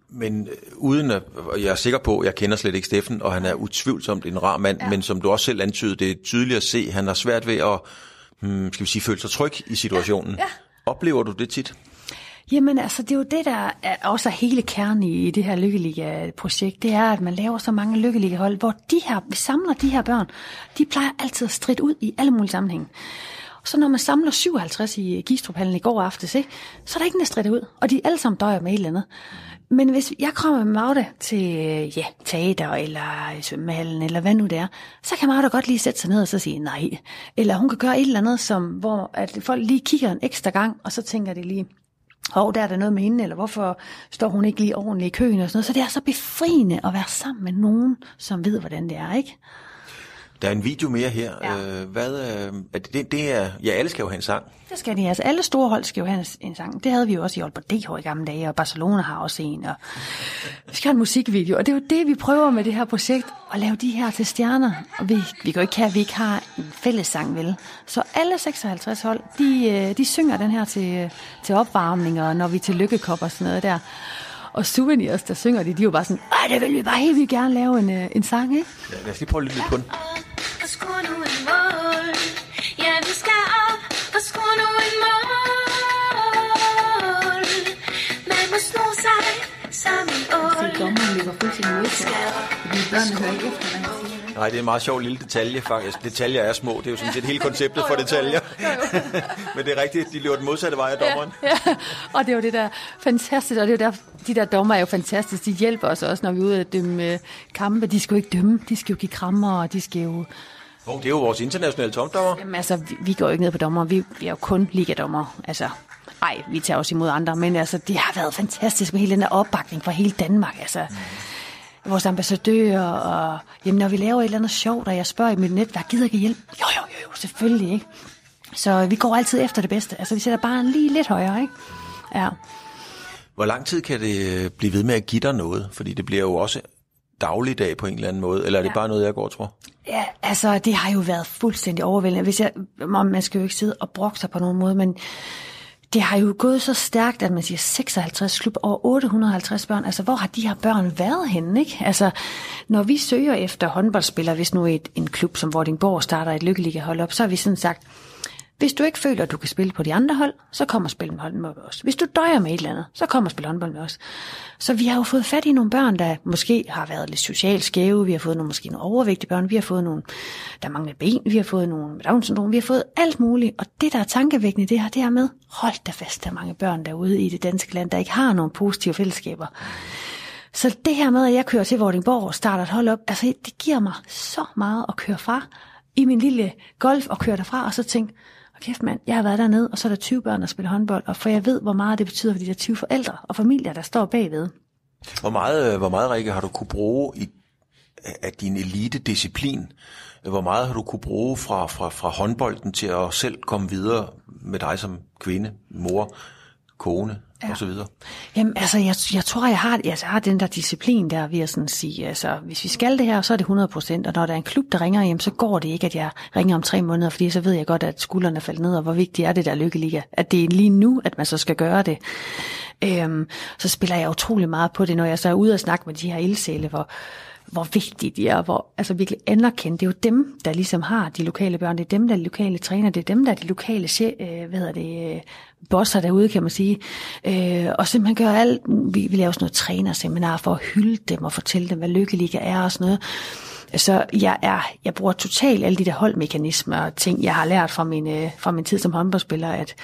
Men øh, uden at, jeg er sikker på, jeg kender slet ikke Steffen, og han er utvivlsomt en rar mand, ja. men som du også selv antydede, det er tydeligt at se, han har svært ved at, hmm, skal vi sige, føle sig tryg i situationen. Ja. Ja. Oplever du det tit? Jamen altså, det er jo det, der er også er hele kernen i, det her Lykkeliga-projekt. Det er, at man laver så mange Lykkeliga-hold, hvor de her, vi samler de her børn. De plejer altid at stride ud i alle mulige sammenhænge. Så når man samler 57 i øh, Gistruphallen i går aftes, ikke, så er der ikke en, der ud. Og de alle sammen døjer med et eller andet. Men hvis jeg kommer med Magda til øh, ja, teater eller øh, svømmehallen, eller hvad nu det er, så kan Magda godt lige sætte sig ned og så sige nej. Eller hun kan gøre et eller andet, som, hvor at folk lige kigger en ekstra gang, og så tænker de lige, hov, der er der noget med hende, eller hvorfor står hun ikke lige ordentligt i køen og sådan noget. Så det er så befriende at være sammen med nogen, som ved, hvordan det er, ikke? Der er en video mere her. Ja. Øh, hvad, øh, er det, det, er, ja, alle skal jo have en sang. Det skal de. Altså, alle store hold skal jo have en, en sang. Det havde vi jo også i Aalborg DH i gamle dage, og Barcelona har også en. Og vi skal have en musikvideo, og det er jo det, vi prøver med det her projekt, at lave de her til stjerner. Og vi, vi kan jo ikke have, at vi ikke har en fælles sang, vel? Så alle 56 hold, de, øh, de synger den her til, til opvarmning, og når vi er til lykkekop og sådan noget der. Og souvenirs, der synger de, de er jo bare sådan, Ej, det vil vi bare helt vildt gerne lave en, øh, en sang, ikke? Ja, lad os lige prøve lidt lidt på den. Og skru nu en mål. Ja, vi skal op og skru nu en mål. Man må sno sig som en ål. Se, dommeren løber fuldstændig ud på, fordi børnene hører ikke efter, hvad. Nej, det er en meget sjov lille detalje faktisk. Detaljer er små, det er jo sådan set hele konceptet for detaljer. Men det er rigtigt, de løber den modsatte vej af dommeren. Ja, ja, og det er jo det der fantastisk, og det er jo der, de der dommer er jo fantastiske. De hjælper os også, når vi er ude at dømme øh, kampe. De skal jo ikke dømme, de skal jo give krammer, og de skal jo... Oh, det er jo vores internationale tomdommer. Jamen altså, vi, vi går jo ikke ned på dommer, vi, vi er jo kun ligadommer. Altså, ej, vi tager også imod andre, men altså, det har været fantastisk med hele den der opbakning fra hele Danmark. Altså, mm vores ambassadører, og jamen, når vi laver et eller andet sjovt, og jeg spørger i mit netværk, gider ikke hjælp? Jo, jo, jo, jo, selvfølgelig, ikke? Så vi går altid efter det bedste. Altså, vi sætter bare lige lidt højere, ikke? Ja. Hvor lang tid kan det øh, blive ved med at give dig noget? Fordi det bliver jo også dagligdag på en eller anden måde, eller er det ja. bare noget, jeg går tror? Ja, altså, det har jo været fuldstændig overvældende. Hvis jeg, man skal jo ikke sidde og brokke sig på nogen måde, men det har jo gået så stærkt, at man siger 56 klub over 850 børn. Altså, hvor har de her børn været henne, ikke? Altså, når vi søger efter håndboldspillere, hvis nu et, en klub som Vordingborg starter et lykkeliga hold op, så har vi sådan sagt, hvis du ikke føler, at du kan spille på de andre hold, så kommer spil med håndbold med os. Hvis du døjer med et eller andet, så kommer spil håndbold med os. Så vi har jo fået fat i nogle børn, der måske har været lidt socialt skæve. Vi har fået nogle, måske nogle overvægtige børn. Vi har fået nogle, der mangler ben. Vi har fået nogle med Down-syndrom. Vi har fået alt muligt. Og det, der er tankevækkende, det her, det er med, hold da fast, der er mange børn derude i det danske land, der ikke har nogen positive fællesskaber. Så det her med, at jeg kører til Vordingborg og starter et hold op, altså det giver mig så meget at køre fra i min lille golf og køre derfra, og så tænke, kæft mand, jeg har været dernede, og så er der 20 børn, der spiller håndbold, og for jeg ved, hvor meget det betyder for de der 20 forældre og familier, der står bagved. Hvor meget, øh, hvor meget Rikke, har du kunne bruge i, af din elite-disciplin? Hvor meget har du kunne bruge fra, fra, fra håndbolden til at selv komme videre med dig som kvinde, mor, kone ja. og så videre? Jamen, altså, jeg, jeg tror, jeg har, jeg har den der disciplin der, vil jeg sådan sige, altså, hvis vi skal det her, så er det 100 procent, og når der er en klub, der ringer hjem, så går det ikke, at jeg ringer om tre måneder, fordi så ved jeg godt, at skuldrene er faldet ned, og hvor vigtigt er det der lykkeliga, at det er lige nu, at man så skal gøre det. Øhm, så spiller jeg utrolig meget på det, når jeg så er ude og snakke med de her ildsæle, hvor, hvor vigtige de er, hvor altså virkelig anerkendt. Det er jo dem, der ligesom har de lokale børn, det er dem, der er de lokale træner, det er dem, der er de lokale øh, hvad hedder det, øh, bosser derude, kan man sige. Øh, og simpelthen gør alt, vi, vi laver sådan noget trænerseminar for at hylde dem og fortælle dem, hvad lykkeliga er og sådan noget. Så jeg, er, jeg bruger totalt alle de der holdmekanismer og ting, jeg har lært fra min, øh, fra min tid som håndboldspiller, at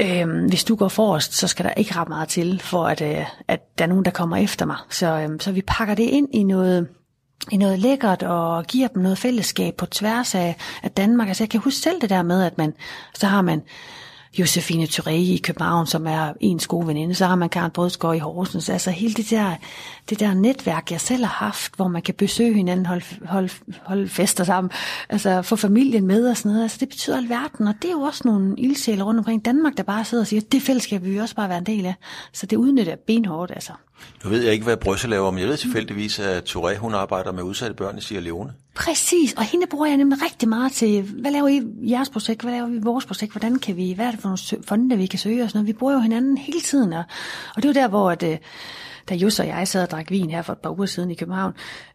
Øhm, hvis du går forrest, så skal der ikke ret meget til, for at, øh, at der er nogen, der kommer efter mig. Så, øhm, så vi pakker det ind i noget, i noget lækkert og giver dem noget fællesskab på tværs af, af Danmark. Altså jeg kan huske selv det der med, at man, så har man Josefine Thuré i København, som er ens gode veninde, så har man Karen Brødsgaard i Horsens. Altså hele det der, det der netværk, jeg selv har haft, hvor man kan besøge hinanden, holde, holde, holde fester sammen, altså få familien med og sådan noget. Altså det betyder alverden, og det er jo også nogle ildsjæle rundt omkring Danmark, der bare sidder og siger, det fællesskab vil vi også bare være en del af. Så det udnytter jeg benhårdt, altså. Nu ved jeg ikke, hvad Brøsse laver, men jeg ved tilfældigvis, at Touré, hun arbejder med udsatte børn i Sierra Leone. Præcis, og hende bruger jeg nemlig rigtig meget til, hvad laver I jeres projekt, hvad laver vi vores projekt, hvordan kan vi, hvad er det for nogle fonde, vi kan søge og sådan noget. Vi bruger jo hinanden hele tiden, og, og det er jo der, hvor at, øh, da Jus og jeg sad og drak vin her for et par uger siden i København,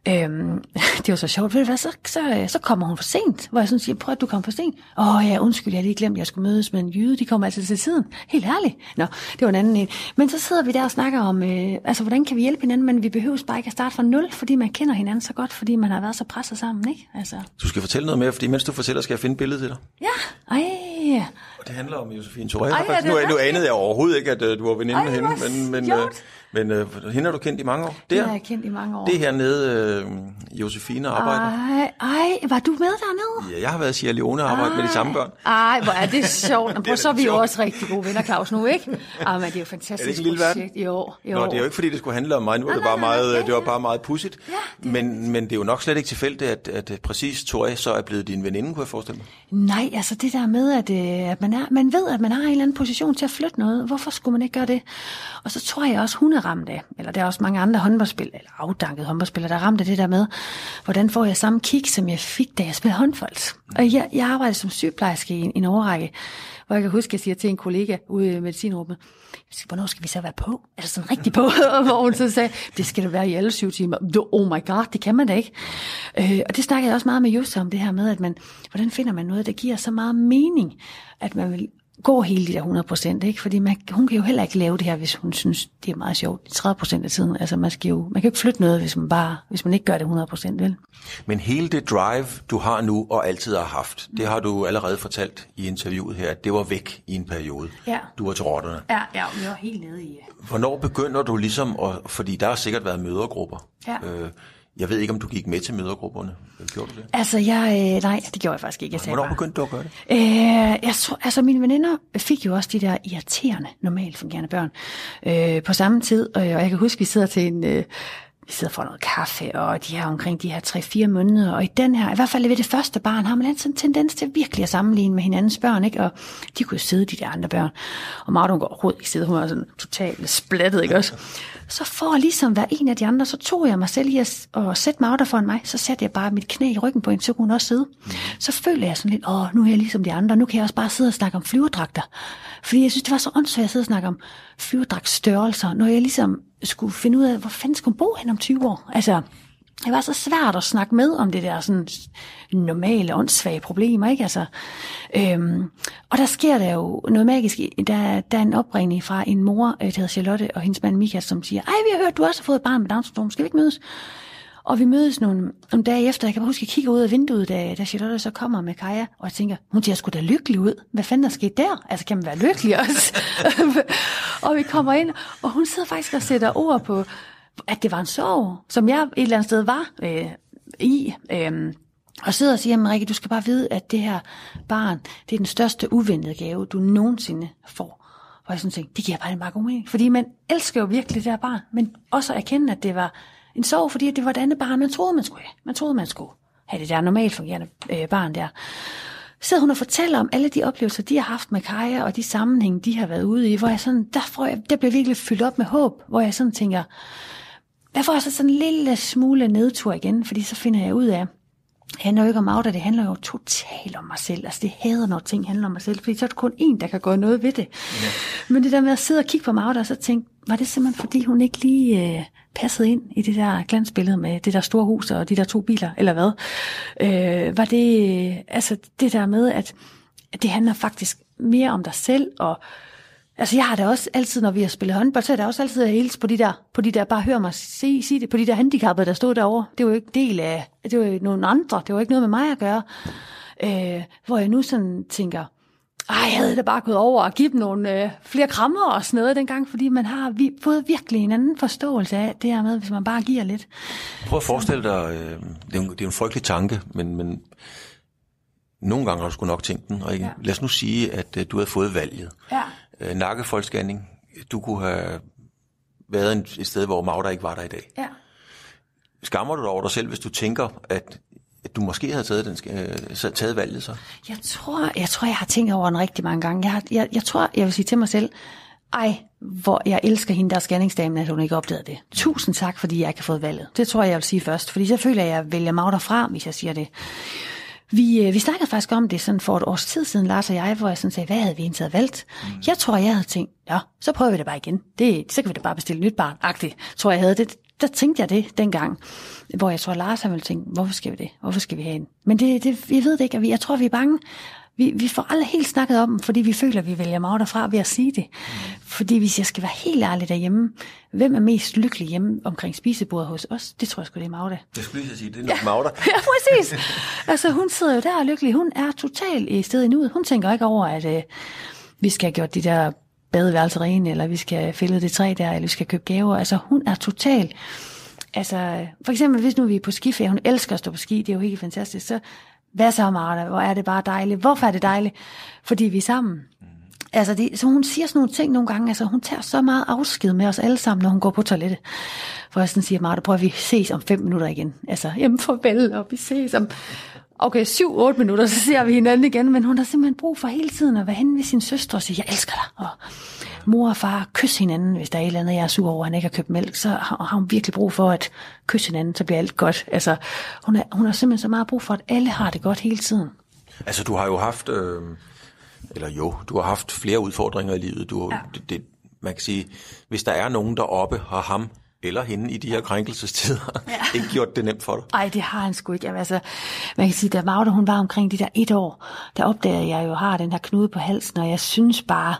øhm, det var så sjovt, ved du hvad, så, så, så kommer hun for sent, hvor jeg sådan siger, prøv at du kommer for sent. Åh ja, undskyld, jeg har lige glemt, jeg skulle mødes med en jyde, de kommer altid til tiden. Helt ærligt. Nå, det var en anden en. Men så sidder vi der og snakker om, øh, altså hvordan kan vi hjælpe hinanden, men vi behøver bare ikke at starte fra nul, fordi man kender hinanden så godt, fordi man har været så presset sammen, ikke? Altså, Du skal fortælle noget mere, fordi mens du fortæller, skal jeg finde et billede til dig. ja, ej, Og det handler om Josefine Touré. Ej, det nu, nu anede jeg overhovedet ikke, at uh, du var veninde Ej, med hende, men, men, uh, men uh, hende har du kendt i mange år. det Der, har jeg kendt i mange år. det her nede, uh, Josefine arbejder. Ej, ej, var du med dernede? Ja, jeg har været i Sierra Leone og arbejdet med de samme børn. Ej, hvor er det sjovt. Det prøv, er så er vi jo også rigtig gode venner, Claus, nu, ikke? Ej, men det er jo fantastisk Er det ikke lille projekt. Jo, jo. Nå, det er jo ikke fordi, det skulle handle om mig. Nu er det bare meget, ja, det var ja. bare meget pudsigt. Ja, men, men det er jo nok slet ikke tilfældigt, at, at øh, præcis Touré så er blevet din veninde, kunne jeg forestille mig. Nej, altså det der med, at, øh, at man, er, man ved, at man har en eller anden position til at flytte noget. Hvorfor skulle man ikke gøre det? Og så tror jeg også, hun er ramt af, eller der er også mange andre håndboldspillere, eller afdankede håndboldspillere, der er ramt af det der med, hvordan får jeg samme kick, som jeg fik, da jeg spillede håndbold. Og jeg, jeg arbejdede som sygeplejerske i en, en overrække, hvor jeg kan huske, at jeg siger til en kollega ude i medicinrummet, jeg siger, hvornår skal vi så være på? Altså sådan rigtig på, hvor hun så sagde, det skal det være i alle syv timer. Oh my god, det kan man da ikke. Øh, og det snakkede jeg også meget med Just om, det her med, at man, hvordan finder man noget, der giver så meget mening, at man vil gå hele de der 100 procent, ikke? Fordi man, hun kan jo heller ikke lave det her, hvis hun synes, det er meget sjovt. 30 procent af tiden. Altså, man, skal jo, man kan jo ikke flytte noget, hvis man bare, hvis man ikke gør det 100 procent, vel? Men hele det drive, du har nu og altid har haft, det har du allerede fortalt i interviewet her, at det var væk i en periode. Ja. Du var til rotterne. Ja, ja, vi var helt nede i... Hvornår begynder du ligesom, at, fordi der har sikkert været mødergrupper. Ja. Øh, jeg ved ikke, om du gik med til mødergrupperne. Gjorde du det? Altså, jeg, øh, nej, det gjorde jeg faktisk ikke. Jeg Hvornår bare, begyndte du at gøre det? Øh, jeg tror, altså mine veninder fik jo også de der irriterende, normalt fungerende børn øh, på samme tid, øh, og jeg kan huske, vi sidder til en, øh, vi sidder for noget kaffe, og de er omkring de her 3-4 måneder, og i den her, i hvert fald ved det første barn, har man altid en tendens til virkelig at sammenligne med hinandens børn, ikke? og de kunne jo sidde, de der andre børn, og Martin går overhovedet ikke sidde, hun var sådan totalt splattet, ikke også? Så for at ligesom være en af de andre, så tog jeg mig selv i at, at sætte mig der foran mig, så satte jeg bare mit knæ i ryggen på hende, så kunne hun også sidde. Så føler jeg sådan lidt, åh, nu er jeg ligesom de andre, nu kan jeg også bare sidde og snakke om flyverdragter. Fordi jeg synes, det var så åndssvagt at sidde og snakke om flyverdragtstørrelser, når jeg ligesom skulle finde ud af, hvor fanden skulle hun bo hen om 20 år? Altså, det var så svært at snakke med om det der sådan normale, åndssvage problemer, ikke? Altså, øhm, og der sker der jo noget magisk. Der, der er en opringning fra en mor, øh, der hedder Charlotte, og hendes mand Mika, som siger, ej, vi har hørt, du også har fået et barn med Down syndrom, skal vi ikke mødes? Og vi mødes nogle, nogle dage efter, jeg kan bare huske, at jeg kigger ud af vinduet, da, da Charlotte så kommer med Kaja, og jeg tænker, hun ser sgu da lykkelig ud. Hvad fanden er sket der? Altså, kan man være lykkelig også? og vi kommer ind, og hun sidder faktisk og sætter ord på, at det var en sorg, som jeg et eller andet sted var øh, i. Øh, og sidder og siger, men Rikke, du skal bare vide, at det her barn, det er den største uventede gave, du nogensinde får. Og jeg sådan tænkte, det giver bare en meget god mening. Fordi man elsker jo virkelig det her barn, men også at erkende, at det var en sorg, fordi det var det andet barn, man troede, man skulle have. Man troede, man skulle have det der normalt fungerende øh, barn der. Så sidder hun og fortæller om alle de oplevelser, de har haft med Kaja, og de sammenhænge, de har været ude i, hvor jeg sådan, der, får jeg, der bliver virkelig fyldt op med håb, hvor jeg sådan tænker, der får jeg så sådan en lille smule nedtur igen, fordi så finder jeg ud af, det handler jo ikke om Magda, det handler jo totalt om mig selv. Altså det hader, når ting handler om mig selv, fordi så er det kun en, der kan gøre noget ved det. Ja. Men det der med at sidde og kigge på Magda, og så tænke, var det simpelthen fordi, hun ikke lige øh, passede ind i det der glansbillede med det der store hus og de der to biler, eller hvad? Øh, var det, øh, altså det der med, at, at det handler faktisk mere om dig selv, og Altså jeg har da også altid, når vi har spillet håndbold, så er der også altid hils på de der, på de der, bare hør mig sige, sige det, på de der handicappede, der stod derovre. Det var jo ikke del af, det var jo nogle andre, det var ikke noget med mig at gøre. Øh, hvor jeg nu sådan tænker, ej, jeg havde da bare gået over og givet dem nogle øh, flere krammer og sådan noget dengang, fordi man har vi, fået virkelig en anden forståelse af det her med, hvis man bare giver lidt. Prøv at forestille dig, øh, det, er en, det er en frygtelig tanke, men, men nogle gange har du sgu nok tænkt den. Og ikke? Ja. Lad os nu sige, at øh, du havde fået valget. Ja. Øh, nakkefoldscanning. Du kunne have været et sted, hvor Magda ikke var der i dag. Ja. Skammer du dig over dig selv, hvis du tænker, at, at du måske havde taget, den, øh, taget valget så? Jeg tror, jeg tror, jeg har tænkt over den rigtig mange gange. Jeg, har, jeg, jeg tror, jeg vil sige til mig selv, ej, hvor jeg elsker hende der scanningsdamen, at hun ikke opdagede det. Tusind tak, fordi jeg ikke har fået valget. Det tror jeg, jeg vil sige først. Fordi så føler jeg, at jeg vælger Magda fra, hvis jeg siger det. Vi, øh, vi snakkede faktisk om det sådan for et års tid siden, Lars og jeg, hvor jeg sådan sagde, hvad havde vi egentlig valgt? Mm. Jeg tror, jeg havde tænkt, ja, så prøver vi det bare igen. Det, så kan vi da bare bestille nyt barn. Agtigt, tror jeg havde det. Der tænkte jeg det dengang, hvor jeg tror, Lars har ville tænke, hvorfor skal vi det? Hvorfor skal vi have en? Men det, det, jeg ved det ikke, jeg tror, vi er bange. Vi, vi får aldrig helt snakket om dem, fordi vi føler, at vi vælger Magda fra ved at sige det. Mm. Fordi hvis jeg skal være helt ærlig derhjemme, hvem er mest lykkelig hjemme omkring spisebordet hos os? Det tror jeg sgu, det er Magda. Jeg skulle lige sige, det er nok ja. Magda. ja, præcis. altså, hun sidder jo der og lykkelig. Hun er totalt i stedet nu. Hun tænker ikke over, at øh, vi skal have gjort de der badeværelser rene, eller vi skal fælde det træ der, eller vi skal købe gaver. Altså, hun er totalt Altså, for eksempel, hvis nu vi er på skiferie, hun elsker at stå på ski, det er jo helt fantastisk, så hvad så, Martha? Hvor er det bare dejligt. Hvorfor er det dejligt? Fordi vi er sammen. Mm. Altså, det, så hun siger sådan nogle ting nogle gange, altså hun tager så meget afsked med os alle sammen, når hun går på toilettet. For jeg sådan siger, Martha, prøv at vi ses om fem minutter igen. Altså, jamen farvel, og vi ses om... Okay, syv, otte minutter, så ser vi hinanden igen, men hun har simpelthen brug for hele tiden at være henne ved sin søster og sige, jeg elsker dig. Og mor og far kysse hinanden, hvis der er et eller andet, jeg er sur over, at han ikke har købt mælk, så har hun virkelig brug for at kysse hinanden, så bliver alt godt. Altså, hun, er, hun har simpelthen så meget brug for, at alle har det godt hele tiden. Altså, du har jo haft, øh, eller jo, du har haft flere udfordringer i livet. Du, ja. det, det, man kan sige, hvis der er nogen deroppe, har ham eller hende i de her krænkelsestider, ja. ikke gjort det nemt for dig? Nej, det har han sgu ikke. Altså, man kan sige, da Magda hun var omkring de der et år, der opdager jeg jo, har den her knude på halsen, og jeg synes bare,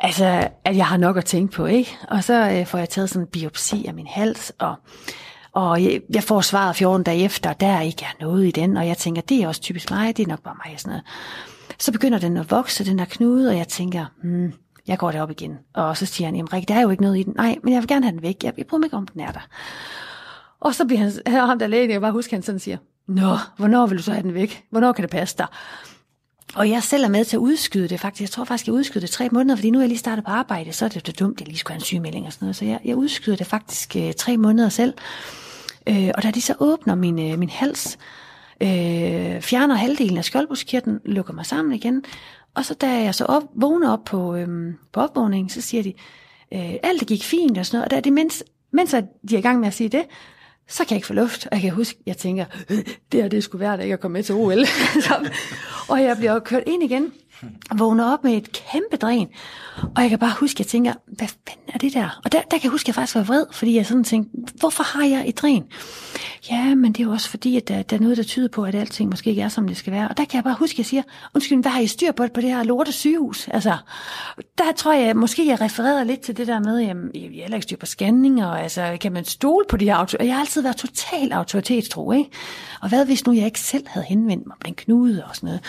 altså, at jeg har nok at tænke på, ikke? Og så øh, får jeg taget sådan en biopsi af min hals, og, og jeg, jeg får svaret 14 dage efter, der er ikke er noget i den, og jeg tænker, det er også typisk mig, det er nok bare mig, sådan noget. Så begynder den at vokse, den der knude, og jeg tænker, hmm, jeg går derop igen. Og så siger han, jamen Rik, der er jo ikke noget i den. Nej, men jeg vil gerne have den væk. Jeg, jeg prøver mig ikke, om den er der. Og så bliver han, ham der lægen, jeg bare husker, han sådan siger, Nå, hvornår vil du så have den væk? Hvornår kan det passe dig? Og jeg selv er med til at udskyde det faktisk. Jeg tror faktisk, jeg udskyder det tre måneder, fordi nu er jeg lige startet på arbejde, så er det jo dumt, at jeg lige skulle have en sygemelding og sådan noget. Så jeg, jeg udskyder det faktisk øh, tre måneder selv. Øh, og da de så åbner min, øh, min hals, øh, fjerner halvdelen af skjoldbruskkirtlen, lukker mig sammen igen, og så da jeg så op, vågner op på, øhm, på opvågningen, så siger de, øh, alt det gik fint og sådan noget. Og da det, mens, mens de er i gang med at sige det, så kan jeg ikke få luft. Og jeg kan huske, jeg tænker, øh, det her det skulle være, at jeg ikke er kommet med til OL. så, og jeg bliver kørt ind igen. Vågner op med et kæmpe dræn, og jeg kan bare huske, at jeg tænker, hvad fanden er det der? Og der, der kan jeg huske, at jeg faktisk var vred, fordi jeg sådan tænkte, hvorfor har jeg et dræn? Ja, men det er jo også fordi, at der, der er noget, der tyder på, at alting måske ikke er, som det skal være. Og der kan jeg bare huske, at jeg siger, undskyld, hvad har I styr på, på det her lorte sygehus? Altså, der tror jeg, måske jeg refererede lidt til det der med, jamen, jeg har heller ikke styr på scanning, og altså, kan man stole på de her autoriteter? Jeg har altid været total autoritetstro, ikke? Og hvad hvis nu jeg ikke selv havde henvendt mig om den knude og sådan noget?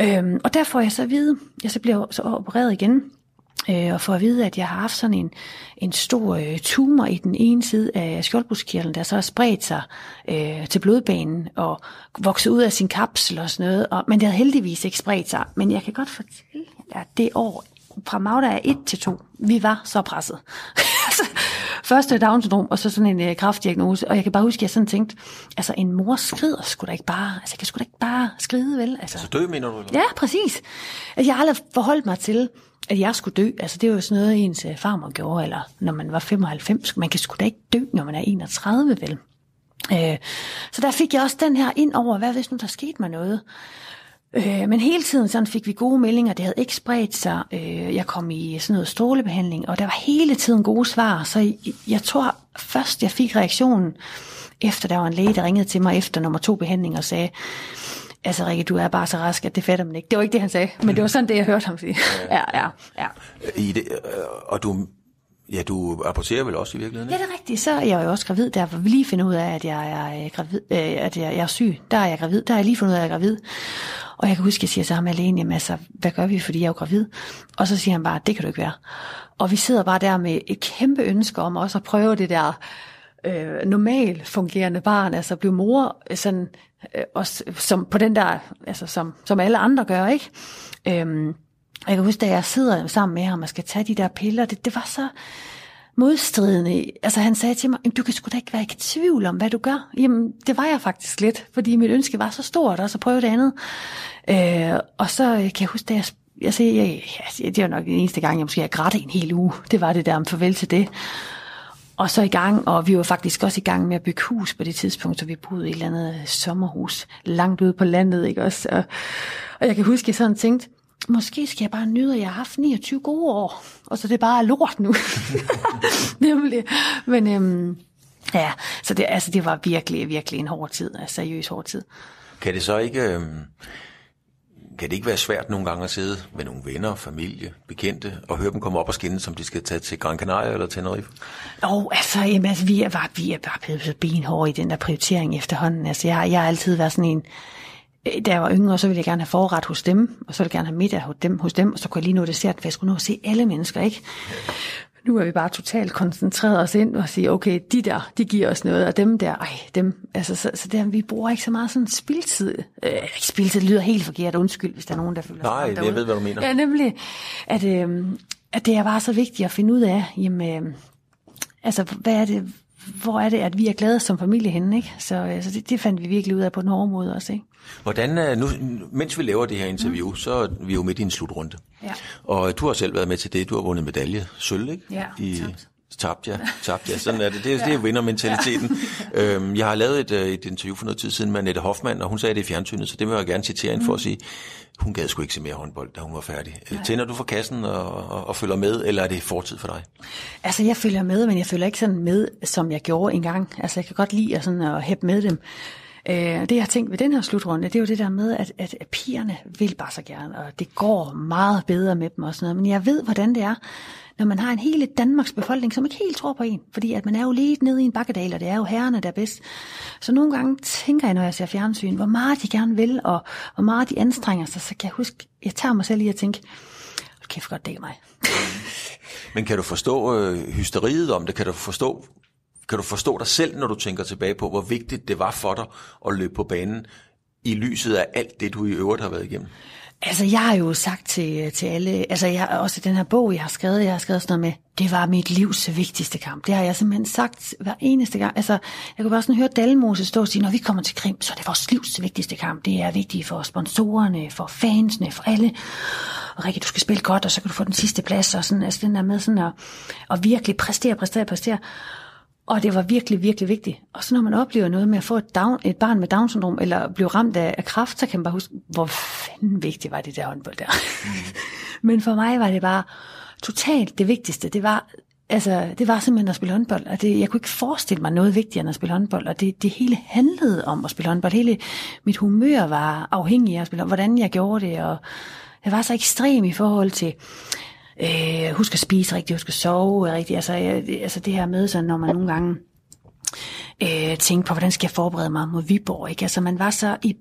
Øhm, og der får jeg så at vide, jeg så bliver så opereret igen, øh, og får at vide, at jeg har haft sådan en, en stor øh, tumor i den ene side af skjoldbruskkirtlen, der så har spredt sig øh, til blodbanen og vokset ud af sin kapsel og sådan noget. Og, men det havde heldigvis ikke spredt sig. Men jeg kan godt fortælle, at det år fra Magda er 1 til 2, vi var så presset. Altså, Først Down syndrom, og så sådan en øh, kraftdiagnose. Og jeg kan bare huske, at jeg sådan tænkte, altså en mor skrider sgu da ikke bare. Altså jeg kan sgu da ikke bare skride, vel? Altså, Så dø, mener du? Eller? Ja, præcis. Altså, jeg har aldrig forholdt mig til, at jeg skulle dø. Altså, det var jo sådan noget, ens øh, farmor gjorde, eller når man var 95. Man kan sgu da ikke dø, når man er 31, vel? Øh, så der fik jeg også den her ind over, hvad hvis nu der skete mig noget? Øh, men hele tiden sådan fik vi gode meldinger, det havde ikke spredt sig. Øh, jeg kom i sådan noget strålebehandling, og der var hele tiden gode svar. Så jeg, jeg tror først, jeg fik reaktionen, efter der var en læge, der ringede til mig efter nummer to behandling og sagde, altså Rikke, du er bare så rask, at det fatter man ikke. Det var ikke det, han sagde, men det var sådan det, jeg hørte ham sige. Ja, ja, ja. I det, øh, og du, ja, du rapporterer vel også i virkeligheden? Ja, ikke? det er rigtigt. Så er jeg jo også gravid, der hvor vi lige finder ud af, at jeg er, øh, gravid, øh, at jeg, jeg er syg. Der er jeg gravid. Der er jeg lige fundet ud af, at jeg er gravid. Og jeg kan huske, at jeg siger til ham alene, jamen altså, hvad gør vi, fordi jeg er jo gravid? Og så siger han bare, det kan du ikke være. Og vi sidder bare der med et kæmpe ønske om også at prøve det der øh, normalt fungerende barn, altså blive mor, øh, sådan, øh, også, som på den der, altså som, som alle andre gør, ikke? Øhm, og jeg kan huske, da jeg sidder sammen med ham og skal tage de der piller, det, det var så modstridende. Altså han sagde til mig, du kan sgu da ikke være i tvivl om, hvad du gør. Jamen, det var jeg faktisk lidt, fordi mit ønske var så stort og så prøve det andet. Øh, og så kan jeg huske, da jeg, jeg, jeg, jeg, jeg, det var nok den eneste gang, jeg måske har grædt en hel uge. Det var det der om farvel til det. Og så i gang, og vi var faktisk også i gang med at bygge hus på det tidspunkt, så vi boede i et eller andet sommerhus langt ude på landet, ikke også? Og, og jeg kan huske, at jeg sådan tænkte, måske skal jeg bare nyde, at jeg har haft 29 gode år, og så det bare er lort nu. Nemlig. Men øhm, ja, så det, altså, det var virkelig, virkelig en hård tid, altså seriøs hård tid. Kan det så ikke, øh, kan det ikke være svært nogle gange at sidde med nogle venner, familie, bekendte, og høre dem komme op og skinne, som de skal tage til Gran Canaria eller Tenerife? Og altså, jamen, altså vi, er bare, vi er bare blevet så benhårde i den der prioritering efterhånden. Altså, jeg, jeg har altid været sådan en, da jeg var yngre, så ville jeg gerne have forret hos dem, og så ville jeg gerne have middag hos dem, hos dem og så kunne jeg lige nå dessert, for jeg skulle nå at se alle mennesker, ikke? Nu er vi bare totalt koncentreret os ind og sige, okay, de der, de giver os noget, og dem der, ej, dem, altså, så, så der, vi bruger ikke så meget sådan spildtid. Øh, ikke spildtid, lyder helt forkert, undskyld, hvis der er nogen, der føler sig Nej, jeg ved, hvad du mener. Ja, nemlig, at, øh, at det er bare så vigtigt at finde ud af, jamen, øh, altså, hvad er det, hvor er det, at vi er glade som familie henne, ikke? Så, øh, så det, det fandt vi virkelig ud af på måde også, ikke? Hvordan, øh, nu, mens vi laver det her interview, mm. så er vi jo midt i en slutrunde. Ja. Og du har selv været med til det. Du har vundet medalje. Sølv, ikke? Ja, I, tabt. Tabt, ja. Tabt, ja. Sådan er det. Det, er- det er vindermentaliteten. Øhm, jeg har lavet et, øh, et interview for noget tid siden med Annette Hoffmann, og hun sagde det i fjernsynet, så det vil jeg gerne citere hende for at sige, hun gad sgu ikke se mere håndbold, da hun var færdig. Nej. Tænder du for kassen og, og, og følger med, eller er det fortid for dig? Altså, jeg følger med, men jeg følger ikke sådan med, som jeg gjorde engang. Altså, jeg kan godt lide at, sådan, at hæppe med dem. Øh, det, jeg har tænkt ved den her slutrunde, det er jo det der med, at, at pigerne vil bare så gerne, og det går meget bedre med dem og sådan noget. Men jeg ved, hvordan det er, når man har en hele Danmarks befolkning, som ikke helt tror på en. Fordi at man er jo lige nede i en bakkedal, og det er jo herrerne, der er bedst. Så nogle gange tænker jeg, når jeg ser fjernsyn, hvor meget de gerne vil, og hvor meget de anstrenger sig. Så kan jeg huske, jeg tager mig selv i at tænke, hold kæft, godt det er mig. Men kan du forstå øh, hysteriet om det? Kan du forstå kan du forstå dig selv, når du tænker tilbage på, hvor vigtigt det var for dig at løbe på banen i lyset af alt det, du i øvrigt har været igennem? Altså, jeg har jo sagt til, til alle, altså jeg, også i den her bog, jeg har skrevet, jeg har skrevet sådan noget med, det var mit livs vigtigste kamp. Det har jeg simpelthen sagt hver eneste gang. Altså, jeg kunne bare sådan høre Dalmose stå og sige, når vi kommer til Krim, så er det vores livs vigtigste kamp. Det er vigtigt for sponsorerne, for fansene, for alle. Og Rikke, du skal spille godt, og så kan du få den sidste plads, og sådan, altså den der med sådan at, at virkelig præstere, præstere, præstere. Og det var virkelig, virkelig vigtigt. Og så når man oplever noget med at få et, down, et barn med Down-syndrom, eller blive ramt af, af kræft, så kan man bare huske, hvor fanden vigtigt var det der håndbold der. Mm. Men for mig var det bare totalt det vigtigste. Det var, altså, det var simpelthen at spille håndbold, og det, jeg kunne ikke forestille mig noget vigtigere end at spille håndbold, og det, det hele handlede om at spille håndbold. Hele mit humør var afhængig af at spille håndbold, hvordan jeg gjorde det, og jeg var så ekstrem i forhold til, øh, husk at spise rigtigt, husk at sove rigtigt, altså, jeg, altså det her med, så når man nogle gange øh, tænkte på, hvordan skal jeg forberede mig mod Viborg, ikke? Altså man var så i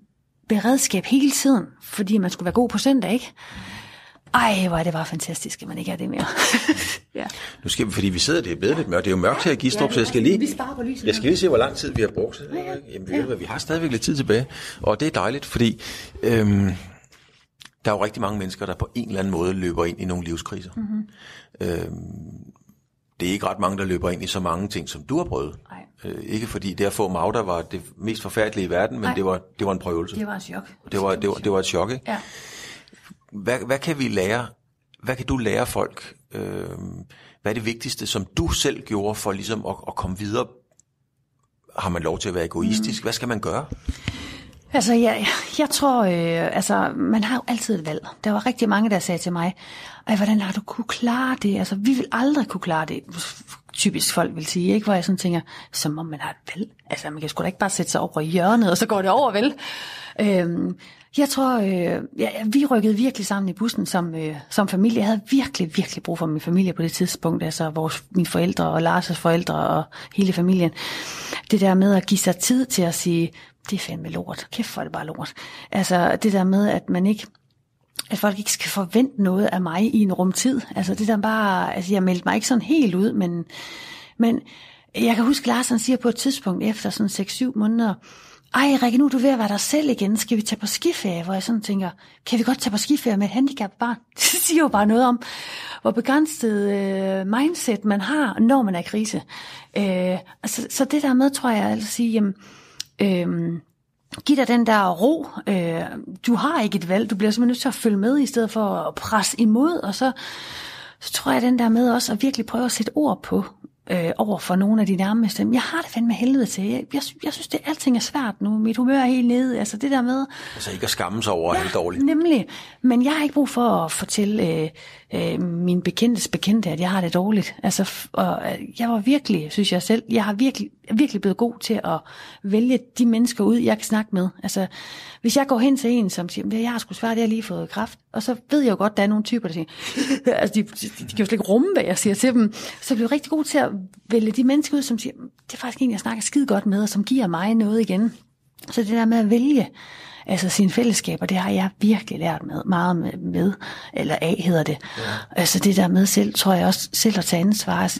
beredskab hele tiden, fordi man skulle være god på søndag, ikke? Ej, hvor er det bare fantastisk, at man ikke er det mere. ja. Nu skal vi, fordi vi sidder, det er blevet lidt mørkt. Det er jo mørkt her i Gistrup, så jeg skal lige... Vi sparer på lyset. Jeg skal lige se, hvor lang tid vi har brugt. Jamen, ved du hvad, vi har stadigvæk lidt tid tilbage. Og det er dejligt, fordi øhm, der er jo rigtig mange mennesker, der på en eller anden måde løber ind i nogle livskriser. Mm-hmm. Øhm, det er ikke ret mange, der løber ind i så mange ting, som du har prøvet. Nej. Øh, ikke fordi det at få Magda var det mest forfærdelige i verden, men Nej. det var, det var en prøvelse. Det var en chok. Det var, det var, det var et chok, ikke? Ja. Hvad, hvad kan vi lære? Hvad kan du lære folk? Øh, hvad er det vigtigste, som du selv gjorde for ligesom at, at komme videre? Har man lov til at være egoistisk? Mm. Hvad skal man gøre? Altså, jeg, jeg tror, øh, altså, man har jo altid et valg. Der var rigtig mange, der sagde til mig, Ej, hvordan har du kunne klare det? Altså, vi vil aldrig kunne klare det. Typisk folk vil sige, ikke? Hvor jeg sådan tænker, som om man har et valg. Altså, man kan sgu da ikke bare sætte sig over i hjørnet, og så går det over, vel? Øhm, jeg tror, øh, ja, vi rykkede virkelig sammen i bussen som, øh, som familie. Jeg havde virkelig, virkelig brug for min familie på det tidspunkt. Altså vores, mine forældre og Lars' forældre og hele familien. Det der med at give sig tid til at sige, det er fandme lort. Kæft for det bare lort. Altså det der med, at man ikke at folk ikke skal forvente noget af mig i en rumtid. Altså det der bare, altså jeg meldte mig ikke sådan helt ud, men, men jeg kan huske, Lars han siger på et tidspunkt efter sådan 6-7 måneder, ej Rikke, nu er du ved at være dig selv igen, skal vi tage på skiferie? Hvor jeg sådan tænker, kan vi godt tage på skiferie med et handicap barn? Det siger jo bare noget om, hvor begrænset øh, mindset man har, når man er i krise. Øh, altså, så det der med, tror jeg, at sige, jamen, øh, Giv dig den der ro. Øh, du har ikke et valg. Du bliver simpelthen nødt til at følge med, i stedet for at presse imod. Og så, så tror jeg den der med også at virkelig prøve at sætte ord på øh, over for nogle af de nærmeste. Jeg har det fandme helvede til. Jeg, jeg, jeg synes, det alting er svært nu. Mit humør er helt nede. Altså det der med... Altså ikke at skamme sig over ja, helt dårligt. Nemlig. Men jeg har ikke brug for at fortælle øh, øh, min bekendtes bekendte, at jeg har det dårligt. Altså, og, øh, jeg var virkelig, synes jeg selv, jeg har virkelig, virkelig blevet god til at vælge de mennesker ud, jeg kan snakke med. Altså, hvis jeg går hen til en, som siger, jeg har sgu svært, jeg har lige fået kraft, og så ved jeg jo godt, der er nogle typer, der siger, altså, de, de, de kan jo slet ikke rumme, hvad jeg siger til dem. Så jeg bliver rigtig god til at vælge de mennesker ud, som siger, det er faktisk en, jeg snakker skide godt med, og som giver mig noget igen. Så det der med at vælge, altså sine fællesskaber, det har jeg virkelig lært med, meget med, med eller af hedder det. Ja. Altså det der med selv, tror jeg også, selv at tage ansvar, altså,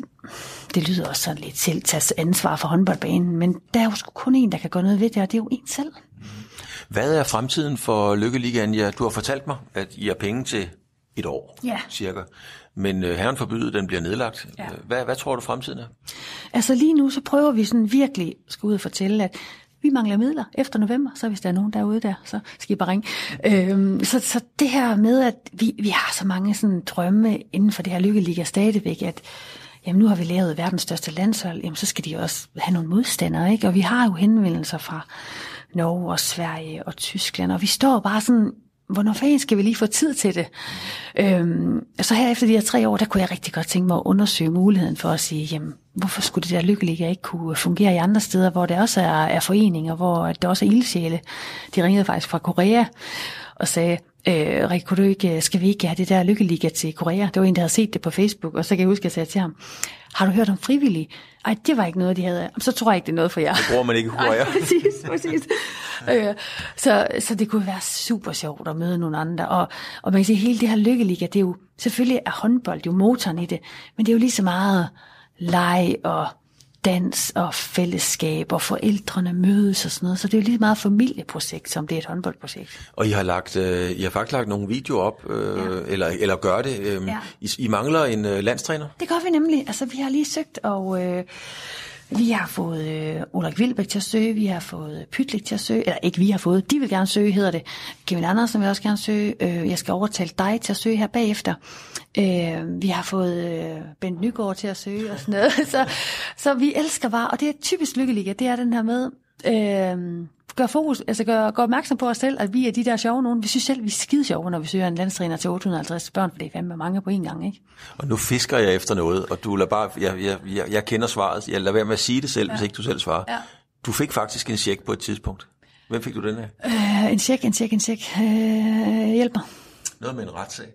det lyder også sådan lidt selv, tage ansvar for håndboldbanen, men der er jo kun en, der kan gøre noget ved det, og det er jo en selv. Hvad er fremtiden for Lykkeligaen? Ja, du har fortalt mig, at I har penge til et år, Ja. cirka. Men øh, herren forbyde, den bliver nedlagt. Ja. Hvad, hvad tror du fremtiden er? Altså lige nu, så prøver vi sådan virkelig, skal ud og fortælle, at vi mangler midler efter november, så hvis der er nogen derude der, så skal I bare ringe. Øhm, så, så det her med, at vi, vi har så mange sådan drømme inden for det her lykkeliga stadigvæk, at jamen nu har vi lavet verdens største landshold, jamen så skal de også have nogle modstandere, ikke? Og vi har jo henvendelser fra Norge og Sverige og Tyskland, og vi står bare sådan, hvornår fanden skal vi lige få tid til det? Øhm, så her efter de her tre år, der kunne jeg rigtig godt tænke mig at undersøge muligheden for at sige, jamen, hvorfor skulle det der lykkelige ikke kunne fungere i andre steder, hvor der også er, er foreninger, hvor der også er ildsjæle. De ringede faktisk fra Korea og sagde, øh, Rik, kunne du ikke, øh, skal vi ikke have det der lykkeliga til Korea? Det var en, der havde set det på Facebook, og så kan jeg huske, at jeg sagde til ham, har du hørt om frivillige? Ej, det var ikke noget, de havde. "Jamen, Så tror jeg ikke, det er noget for jer. Det bruger man ikke Korea. Nej, præcis, præcis. øh, så, så det kunne være super sjovt at møde nogle andre. Og, og man kan sige, hele det her lykkeliga, det er jo, selvfølgelig er håndbold jo motoren i det, men det er jo lige så meget leg og dans og fællesskab, og forældrene mødes og sådan noget. Så det er jo lige meget familieprojekt, som det er et håndboldprojekt. Og I har, lagt, øh, I har faktisk lagt nogle videoer op, øh, ja. eller, eller gør det. Øh, Ja. I, I mangler en øh, landstræner. Det gør vi nemlig. Altså, vi har lige søgt, og øh, vi har fået øh, Ulrik Vilbæk til at søge, vi har fået Pytlik til at søge, eller ikke vi har fået, de vil gerne søge, hedder det. Kevin Andersen vil også gerne søge, øh, jeg skal overtale dig til at søge her bagefter. Øh, vi har fået øh, Bent Nygaard til at søge og sådan noget. så, så vi elsker bare, og det er typisk lykkeliga, det er den her med, øh, gør fokus, altså gør, gør opmærksom på os selv, at vi er de der sjove nogen. Vi synes selv, vi er skide sjove, når vi søger en landstræner til 850 børn, for det er fandme mange på en gang, ikke? Og nu fisker jeg efter noget, og du lader bare, jeg, jeg, jeg, jeg kender svaret. Jeg lader være med at sige det selv, ja. hvis ikke du selv svarer. Ja. Du fik faktisk en check på et tidspunkt. Hvem fik du den af? Øh, en tjek, en tjek, en tjek. Øh, hjælp mig. Noget med en retssag.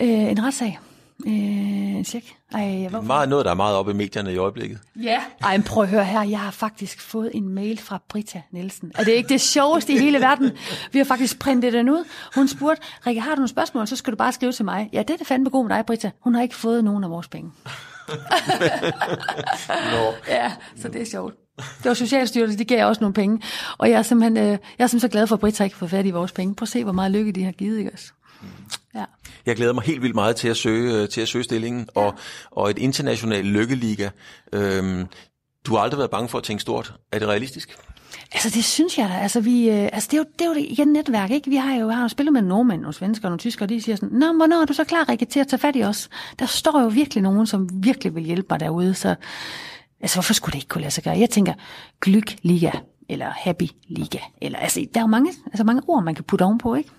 Øh, en retssag. Øh, en tjek. Ej, hvorfor? Meget noget, der er meget oppe i medierne i øjeblikket. Ja. Ej, men prøv at høre her. Jeg har faktisk fået en mail fra Britta Nielsen. Er det ikke det sjoveste i hele verden? Vi har faktisk printet den ud. Hun spurgte, Rikke, har du nogle spørgsmål, så skal du bare skrive til mig. Ja, det er det fandme god med dig, Britta. Hun har ikke fået nogen af vores penge. Nå. Ja, så det er sjovt. Det var Socialstyrelsen, de gav også nogle penge. Og jeg er simpelthen, øh, jeg er simpelthen så glad for, at Britta ikke får fat i vores penge. Prøv at se, hvor meget lykke de har givet, ikke også? Ja. Jeg glæder mig helt vildt meget til at søge, øh, til at søge stillingen, ja. og, og et internationalt lykkeliga. Øhm, du har aldrig været bange for at tænke stort. Er det realistisk? Altså, det synes jeg da. Altså, vi, øh, altså det, er jo, det er jo det, igen netværk, ikke? Vi har jo, har jo spillet med nordmænd, nogle svensker og nogle tyskere, og de siger sådan, Nå, hvornår er du så klar, Rikke, til at tage fat i os? Der står jo virkelig nogen, som virkelig vil hjælpe mig derude, så altså, hvorfor skulle det ikke kunne lade sig gøre? Jeg tænker, Glück Liga, eller Happy Liga, eller altså, der er jo mange, altså, mange ord, man kan putte ovenpå, ikke?